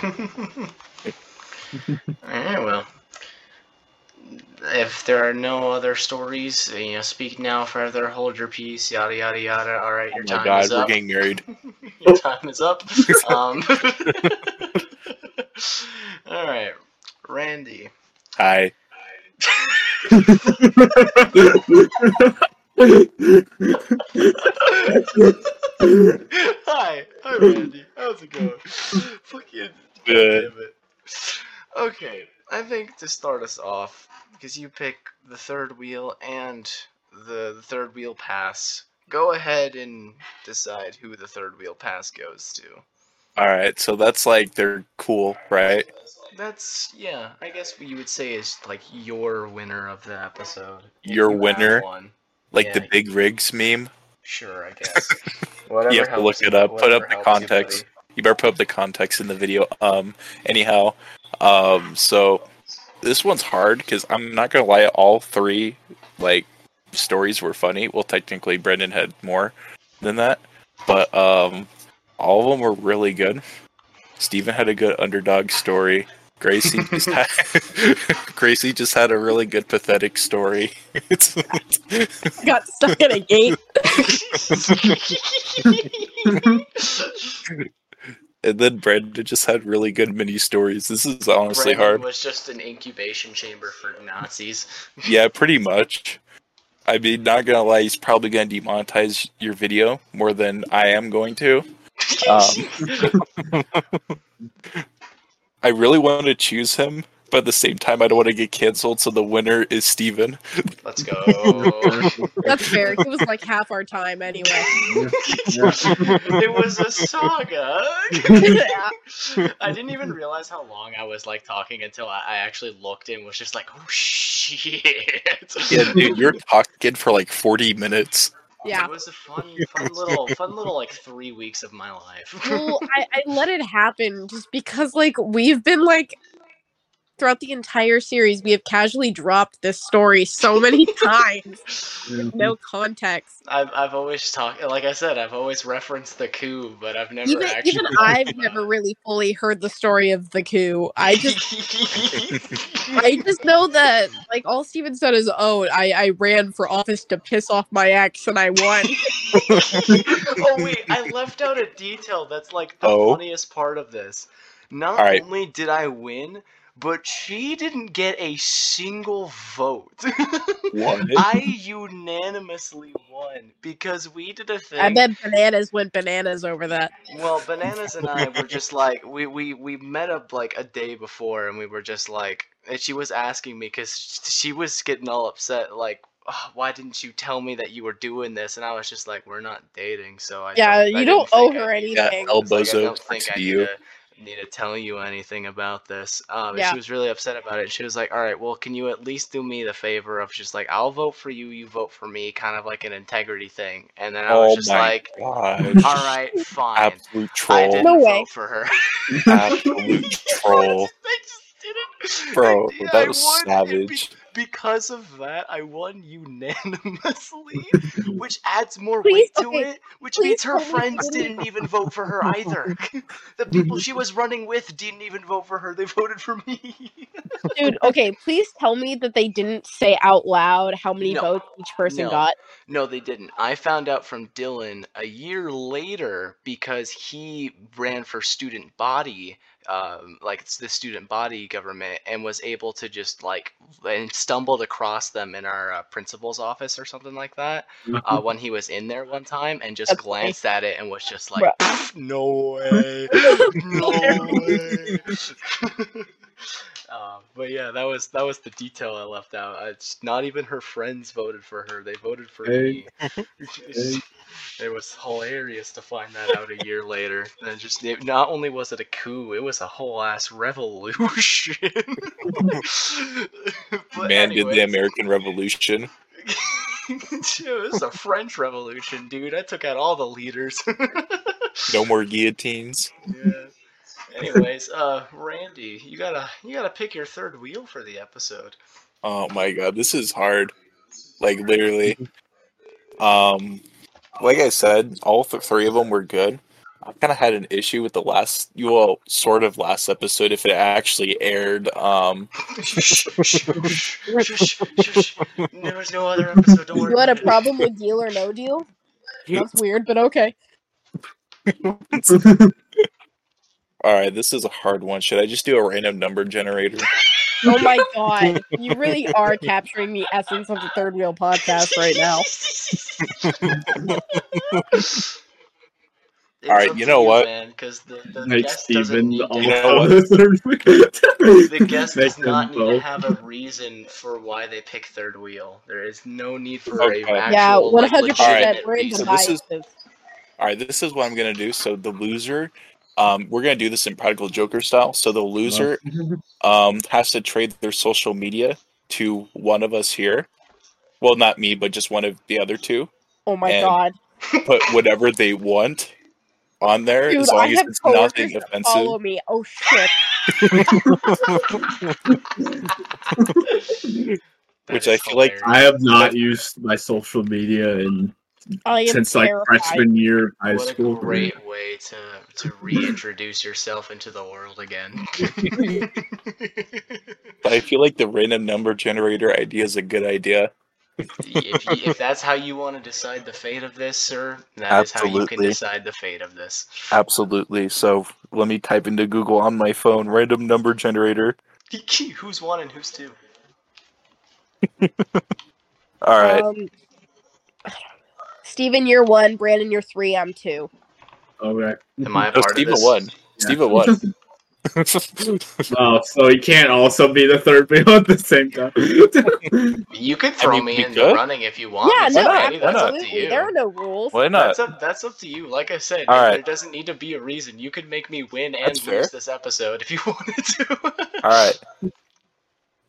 Alright, well. If there are no other stories, you know, speak now, further, hold your peace, yada yada yada. Alright, Oh your my time god, is we're getting married. your time is up. Um, Alright, Randy. Hi. Hi, hi Randy. How's it going? Fucking Good. it. Okay, I think to start us off, because you pick the third wheel and the, the third wheel pass, go ahead and decide who the third wheel pass goes to. Alright, so that's like they're cool, right? That's yeah. I guess what you would say is like your winner of the episode. Your you winner? one. Like the big rigs meme. Sure, I guess. Whatever You have to look it up, put up the helps you, context. buddy. You better put up the context in the video. Um anyhow, um so this one's hard because I'm not gonna lie, all three like stories were funny. Well technically Brendan had more than that. But um all of them were really good. Steven had a good underdog story. Gracie just had Gracie just had a really good pathetic story. Got stuck in a gate. and then Brendan just had really good mini stories. This is honestly Brandon hard. was just an incubation chamber for Nazis. Yeah, pretty much. I mean, not gonna lie, he's probably gonna demonetize your video more than I am going to. Um, I really want to choose him but at the same time, I don't want to get canceled. So the winner is Steven. Let's go. That's fair. It was like half our time anyway. it was a saga. yeah. I didn't even realize how long I was like talking until I, I actually looked and was just like, oh shit. Yeah, dude, you're talking for like 40 minutes. Yeah. It was a fun, fun little, fun little like three weeks of my life. Well, I, I let it happen just because like we've been like throughout the entire series we have casually dropped this story so many times. Yeah. No context. I've, I've always talked, like I said, I've always referenced the coup, but I've never Even actually. even I've never really fully heard the story of the coup. I just I just know that like all Steven said is, "Oh, I I ran for office to piss off my ex and I won." oh wait, I left out a detail that's like the Oh. funniest part of this. Not Alright. only did I win, but she didn't get a single vote. What? I unanimously won because we did a thing. I bet bananas went bananas over that. Well, Bananas and I were just like we, we we met up like a day before, and we were just like, and she was asking me because she was getting all upset, like, "Ugh, why didn't you tell me that you were doing this? And I was just like, we're not dating, so I Yeah, don't, you didn't don't owe think I her need- Yeah, anything. El it's like, I Bozo don't think to I need you. to, need to tell you anything about this. Um, Yeah. she was really upset about it. She was like, all right, well, can you at least do me the favor of just like, I'll vote for you, you vote for me, kind of like an integrity thing. And then I was Oh just like, god. all right, fine. Absolute I troll. didn't No way. vote for her. Absolute troll. I just didn't. Bro, I that I was won, be- savage. Because of that, I won unanimously, which adds more Please- weight to okay, it. Which please means her tell me friends you didn't- didn't even vote for her either. the people she was running with didn't even vote for her. They voted for me. Dude, okay, please tell me that they didn't say out loud how many No. votes each person No. got. No, they didn't. I found out from Dylan a year later because he ran for student body, um, like it's the student body government, and was able to just like and stumbled across them in our uh, principal's office or something like that uh, when he was in there one time and just That's funny. glanced at it and was just like, "No way, no way." Uh, but yeah, that was that was the detail I left out. It's not even her friends voted for her; they voted for Hey. me. it was hilarious to find that out a year later. And just it, not only was it a coup, it was a whole ass revolution. Man did the American Revolution. it was a French Revolution, dude. I took out all the leaders. No more guillotines. yeah. Anyways, uh, Randy, you gotta you gotta pick your third wheel for the episode. Oh my god, this is hard. Like literally. Um, like I said, all th- three of them were good. I kind of had an issue with the last, you well, sort of last episode if it actually aired. Um. There was no other episode. Don't worry. You had a it. problem with deal or no deal? That's weird, but okay. all right, this is a hard one. Should I just do a random number generator? Oh my god. You really are capturing the essence of the third wheel podcast right now. It's All right, you to know what? man? Because the, the Make guest doesn't need to You have, know the the guest Make does not need to have a reason for why they pick third wheel. There is no need for Okay. a actual, Yeah, one hundred percent. We're into reason. So this is- All right, this is what I'm gonna do. So the loser, um, we're gonna do this in Practical Joker style. So the loser um, has to trade their social media to one of us here. Well, not me, but just one of the other two. Oh my god. Put whatever they want on there, Dude, as long I as it's coworkers nothing offensive. follow me. Oh shit. Which I feel like. I have not used my social media in I am since like freshman year of high what school. a great way to to reintroduce yourself into the world again. But I feel like the random number generator idea is a good idea. if, you, if that's how you want to decide the fate of this, sir, that is how you can decide the fate of this. Absolutely. So let me type into Google on my phone random number generator. Who's one and who's two? All right. Um, Steven, you're one. Brandon, you're three. I'm two. Okay. Am I a Oh, part Steven of this? won. Steven won. Oh, so he can't also be the third wheel at the same time. You could throw mean, me we in the running if you want. Yeah, It's no, okay, That's up to absolutely. you. There are no rules. Why not? That's up. That's up to you. Like I said, All there- doesn't need to be a reason. You could make me win and That's fair. lose this episode if you wanted to. All right.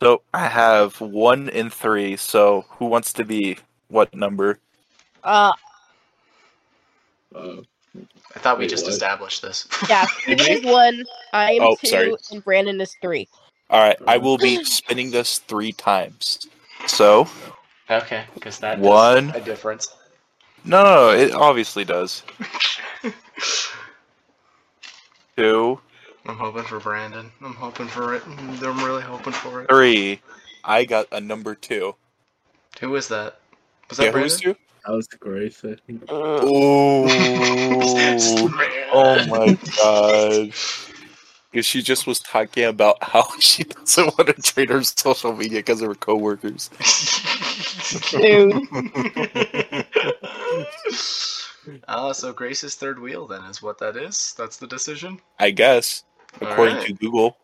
So I have one in three. So who wants to be what number? Uh, Uh, I thought we Wait, just what? established this. yeah, Steven is one, I am Oh, two, sorry. and Brandon is three. All right. I will be spinning this three times. So okay, because that One. a difference. no, no, no. It obviously does. Two, I'm hoping for Brandon. I'm hoping for it. Mm, I'm really hoping for it. three. I got a number two. Who is that? Was that Yeah, Brandon? who's two? That was Grace. Oh, oh my god. Because she just was talking about how she doesn't want to trade her social media because of her coworkers. Dude. Ah, so Grace's third wheel then is what that is. That's the decision. I guess, according Alright. to Google.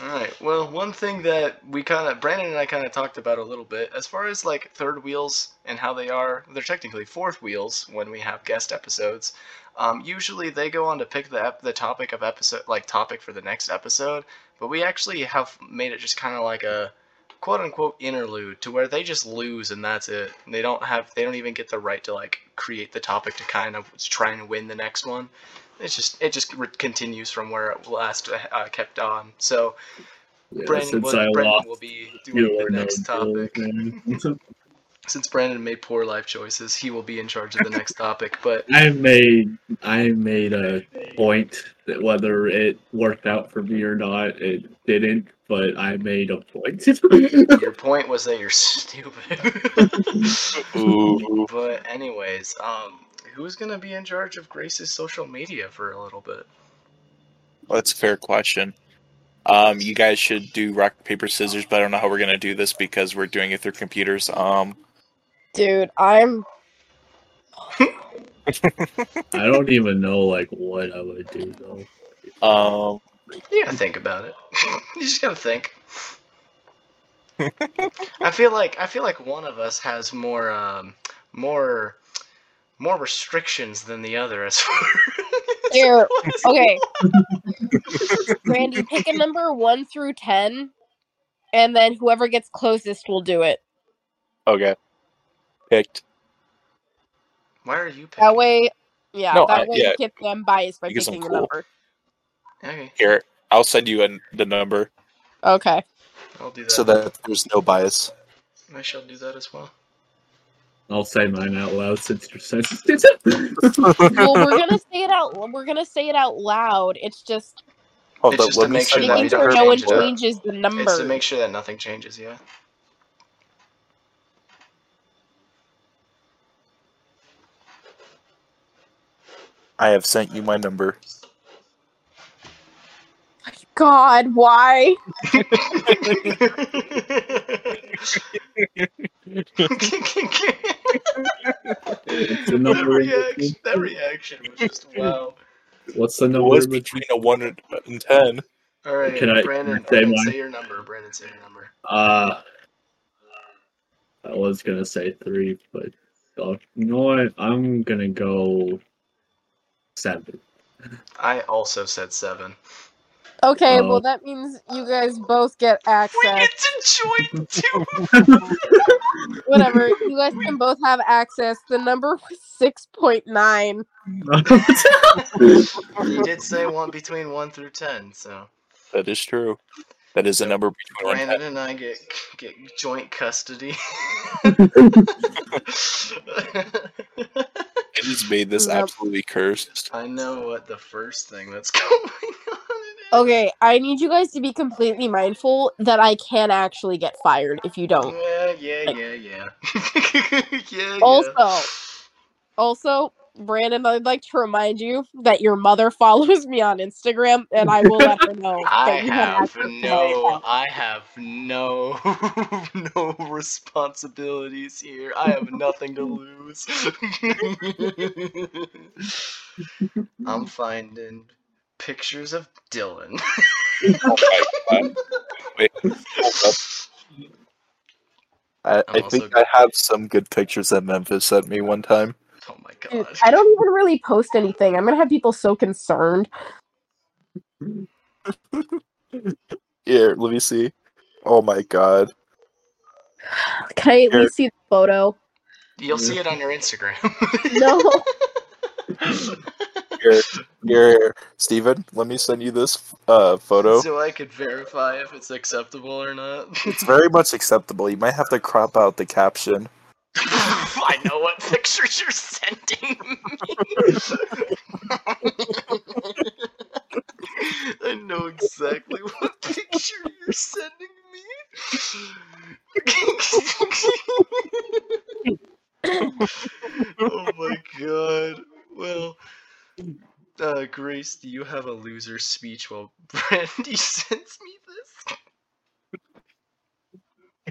All right. Well, one thing that we kind of Brandon and I kind of talked about a little bit as far as like third wheels and how they are. They're technically fourth wheels when we have guest episodes. Um, usually they go on to pick the ep- the topic of episode like topic for the next episode, but we actually have made it just kind of like a quote unquote interlude to where they just lose and that's it. They don't have they don't even get the right to like create the topic to kind of try and win the next one. It's just it just re- continues from where it last uh, kept on. So Yeah, Brandon, since will, Brandon will be doing the next topic. Since Brandon made poor life choices, he will be in charge of the next topic. But I made I made a point that whether it worked out for me or not, it didn't. But I made a point. your point was that you're stupid. But anyways, um, who's gonna be in charge of Grace's social media for a little bit? That's a fair question. Um, you guys should do rock paper scissors, but I don't know how we're gonna do this because we're doing it through computers. Um, Dude, I'm. I don't even know like what I would do though. um, You gotta think about it. you just gotta think. I feel like I feel like one of us has more um, more more restrictions than the other as far Here, okay. Randy, pick a number one through ten, and then whoever gets closest will do it. okay, picked. Why are you picking? That way, yeah, No, that I- way yeah, you get them biased by because I'm picking a cool. number. Okay, Here, I'll send you an, the number Okay. I'll do that. so that there's no bias. I shall do that as well. I'll say mine out loud since you're sensitive. Well, we're gonna say it out. We're gonna say it out loud. It's just Hold It's up, just let to me make sure send that you we making don't sure the- no one change it. changes the number. It's to make sure that nothing changes. Yeah. I have sent you my number. God, why? What's the that, number? in reaction, that reaction was just wow. What's the number? was between? between a one and- and ten. All right, Can I- Brandon, say Brandon, say your number. Brandon, say your number. Uh, I was gonna say three, but uh, you know what? I'm gonna go seven. I also said seven. Okay, Oh. well that means you guys both get access. We access. get to join too. Whatever, you guys can both have access. The number was six point nine. you did say one between one through ten, so That is true. That is a number between one and Brandon and I get get joint custody. It has made this Yep. absolutely cursed. I know what the first thing that's going on. Is. Okay, I need you guys to be completely mindful that I can actually get fired if you don't. Yeah, yeah, yeah, yeah. yeah, yeah. Also, also, Brandon, I'd like to remind you that your mother follows me on Instagram, and I will let her know I have access to my no. I have no, no responsibilities here. I have nothing to lose. I'm finding pictures of Dylan. My God. Wait. I, I'm I think I have some good pictures that Memphis sent me one time. Oh my god. I don't even really post anything. I'm gonna have people so concerned. Here, let me see. Oh my god. Can I at Here. least see the photo? You'll see it on your Instagram. No. Here, here, here. Steven, let me send you this uh, photo. so I could verify if it's acceptable or not. It's very much acceptable. You might have to crop out the caption. I know what pictures you're sending me. I know exactly what picture you're sending me. oh my god. Well, uh, Grace, do you have a loser speech while Brandy sends me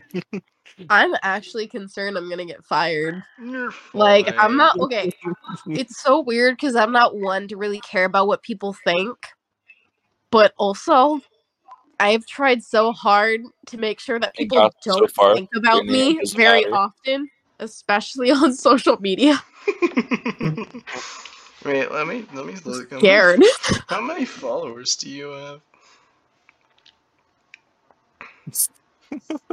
this? I'm actually concerned I'm gonna get fired. Like, I'm not okay. It's so weird because I'm not one to really care about what people think, but also I've tried so hard to make sure that people got don't far, think about me very matter. often, especially on social media. Wait, let me let me look. How many- Scared. How many followers do you have?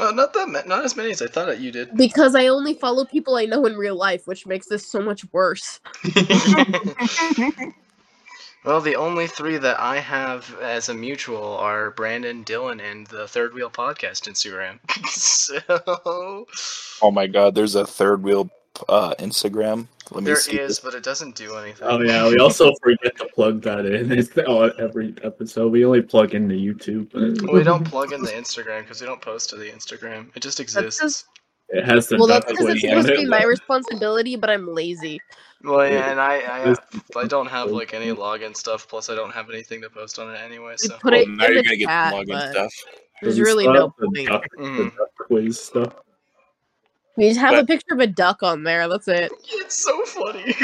Oh, not that ma- not as many as I thought that you did. because I only follow people I know in real life, which makes this so much worse. well, the only three that I have as a mutual are Brandon, Dylan, and the Third Wheel Podcast Instagram. so Oh my god, there's a third wheel uh, Instagram. Let me there see. is, this. but it doesn't do anything. Oh yeah, we also forget to plug that in. It's oh, every episode. We only plug in the YouTube. we don't plug in the Instagram because we don't post to the Instagram. It just exists. just- It has the Well, that's because it's supposed in to be it. my responsibility, but I'm lazy. Well, yeah, and I I, This- I don't have like any login stuff. Plus, I don't have anything to post on it anyway. We So. put Oh, it now in you're the gonna get chat, some login but stuff. there's The really stuff, no the point. duck, the Mhm. duck quiz stuff. We just have But- a picture of a duck on there. That's it. It's so funny.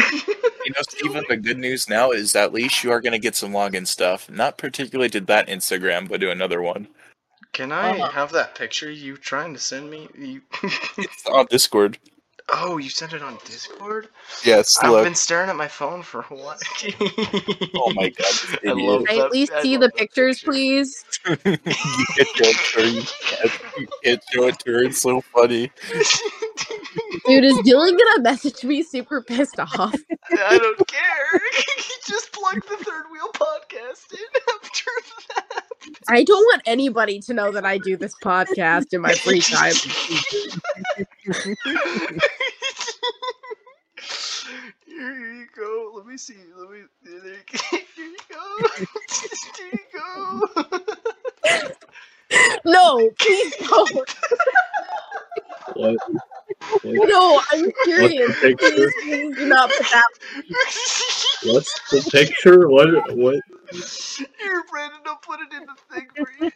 You know, Steven, the good news now is at least you are going to get some login stuff. Not particularly to that Instagram, but to another one. Can I Uh-huh. have that picture you trying to send me? You... It's on Discord. oh, you sent it on Discord? Yeah, it's I've still been staring at my phone for a while. Oh my god, I love Can I at least I see the pictures, picture. please? you can't show it to her. You can't, you can't show it to her. It's so funny. Dude, is Dylan gonna message me super pissed off? I don't care. Just plug the Third Wheel podcast in after that. I don't want anybody to know that I do this podcast in my free time. Here you go. Let me see. Let me. There you go. Here you go. Here you go. No, please don't. What? What- No, I'm serious. What's the picture? Please, please do not put that. What's the picture? What? What? Here, Brandon, I'll put it in the thing for you.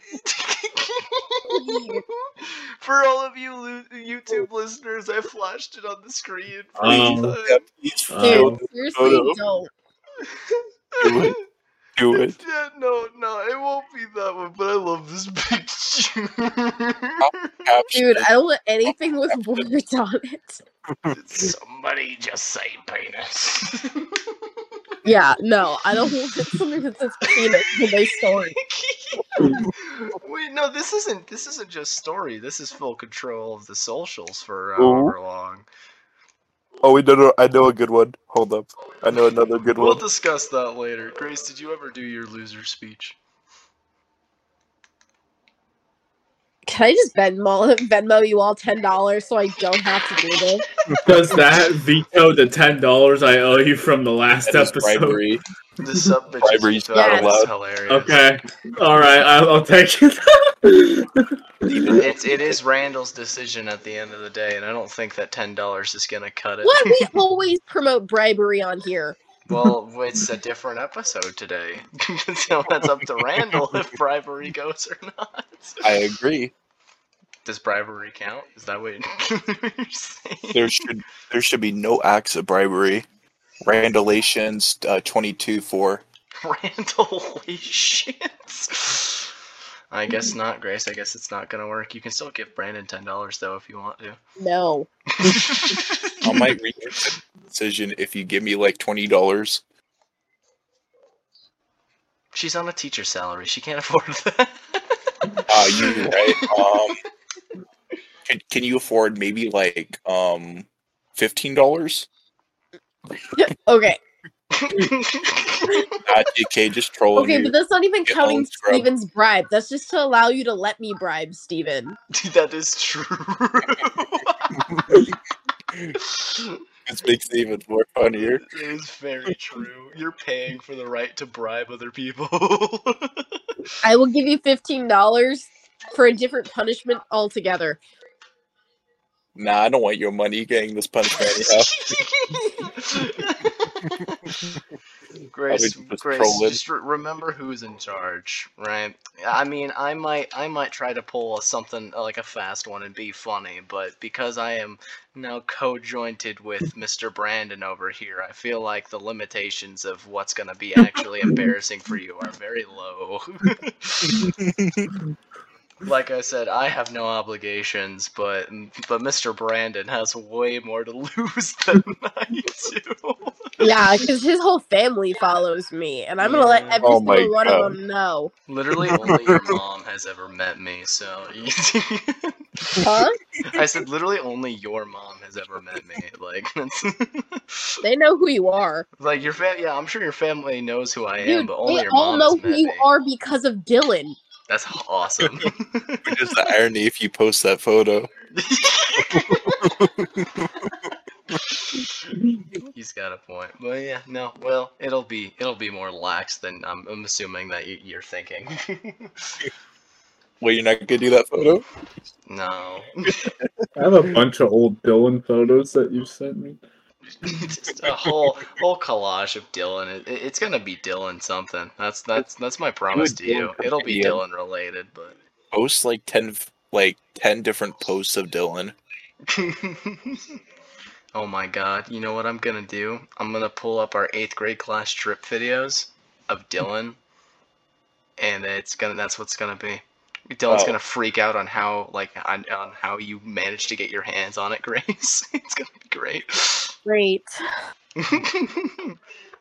For all of you lo- YouTube listeners, I flashed it on the screen. For Um, you. Yeah, please Uh, Dude, Um, seriously, photo. don't. Do it. Yeah, no, no, it won't be that one, but I love this picture. Dude. I don't want anything with words on it. Somebody just say penis. Yeah, no, I don't want something that says penis in my story. Wait, no, this isn't. This isn't just story. This is full control of the socials for however long. Oh, we no, no. I know a good one. Hold up. I know another good one. We'll discuss that later. Grace, did you ever do your loser speech? Can I just Venmo Venmo you all ten dollars so I don't have to do this? Does that veto the ten dollars I owe you from the last That is episode? bribery. The sub bitch Bribery's is not allowed. hilarious. Okay. All right. I'll, I'll take it. It's it is Randall's decision at the end of the day, and I don't think that ten dollars is gonna cut it. What we always promote bribery on here. Well, it's a different episode today, so that's up to Randall if bribery goes or not. I agree. Does bribery count? Is that what you're saying? There should there should be no acts of bribery. Randalations uh, twenty two four. Randall, holy shit. I guess not, Grace. I guess it's not gonna work. You can still give Brandon ten dollars though if you want to. No. I might reconsider the decision if you give me like twenty dollars. She's on a teacher salary. She can't afford that. Uh, you right? Um, can, can you afford maybe like um fifteen dollars? Okay. Uh, DK just trolling Okay, you. but that's not even Get counting owned. Steven's bribe. That's just to allow you to let me bribe Steven. That is true. This makes it even more funnier. It is very true. You're paying for the right to bribe other people. I will give you fifteen dollars for a different punishment altogether. Nah, I don't want your money. You're getting this punishment anyhow. Grace, just Grace, trolling. just re- remember who's in charge, right? I mean, I might, I might try to pull a something uh, like a fast one and be funny, but because I am now co-jointed with Mr. Brandon over here, I feel like the limitations of what's gonna be actually embarrassing for you are very low. like I said, I have no obligations, but but Mr. Brandon has way more to lose than I do. Yeah, because his whole family follows me, and I'm gonna let Yeah. every Oh single one God. of them know. Literally, only your mom has ever met me, so. Huh? I said, literally, only your mom has ever met me. Like, that's. They know who you are. like, your fam. Yeah, I'm sure your family knows who I am, Dude, but only your mom. they your all mom know has who you me. are because of Dylan. That's awesome. Which is the irony if you post that photo. He's got a point, but yeah, no. Well, it'll be it'll be more lax than I'm, I'm assuming that you, you're thinking. Well, you're not gonna do that photo? no, I have a bunch of old Dylan photos that you sent me. Just a whole whole collage of Dylan. It, it- it's gonna be Dylan something. That's that's that's my promise to you. It'll be. Dylan related, but. Post like ten, like ten different posts of Dylan. oh my god, you know what I'm gonna do? I'm gonna pull up our eighth grade class trip videos of Dylan, and it's gonna that's what's gonna be. Dylan's Oh. gonna freak out on how like on, on how you managed to get your hands on it, Grace. it's gonna be great. Great.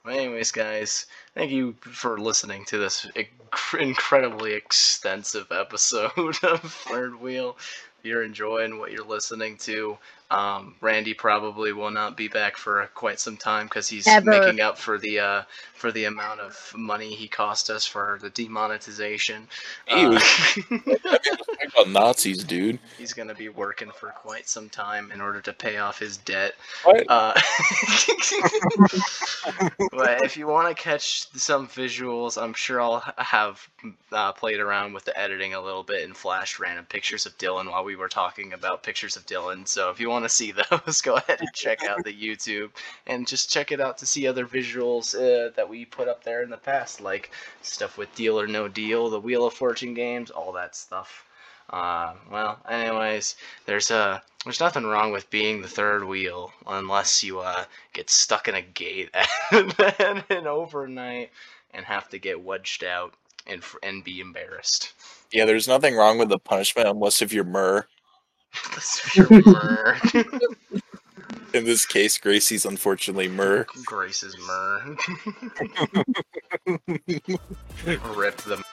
well, anyways, guys, thank you for listening to this inc- incredibly extensive episode of Third Wheel. If you're enjoying what you're listening to, um, Randy probably will not be back for quite some time because he's Ever. making up for the uh, for the amount of money he cost us for the demonetization. He Uh, was- Talk about Nazis, dude. he's gonna be working for quite some time in order to pay off his debt. What? Uh, but if you want to catch some visuals, I'm sure I'll have uh, played around with the editing a little bit and flashed random pictures of Dylan while we were talking about pictures of Dylan. So if you want to see those, go ahead and check out the YouTube and just check it out to see other visuals uh, that we put up there in the past, like stuff with Deal or No Deal, the Wheel of Fortune games, all that stuff. Uh, well, anyways, there's uh, there's nothing wrong with being the third wheel unless you uh get stuck in a gate and then an overnight and have to get wedged out and and be embarrassed. Yeah, there's nothing wrong with the punishment unless if you're Murr. That's your Murr. In this case, Gracie's unfortunately Murr. Grace's Murr. Rip the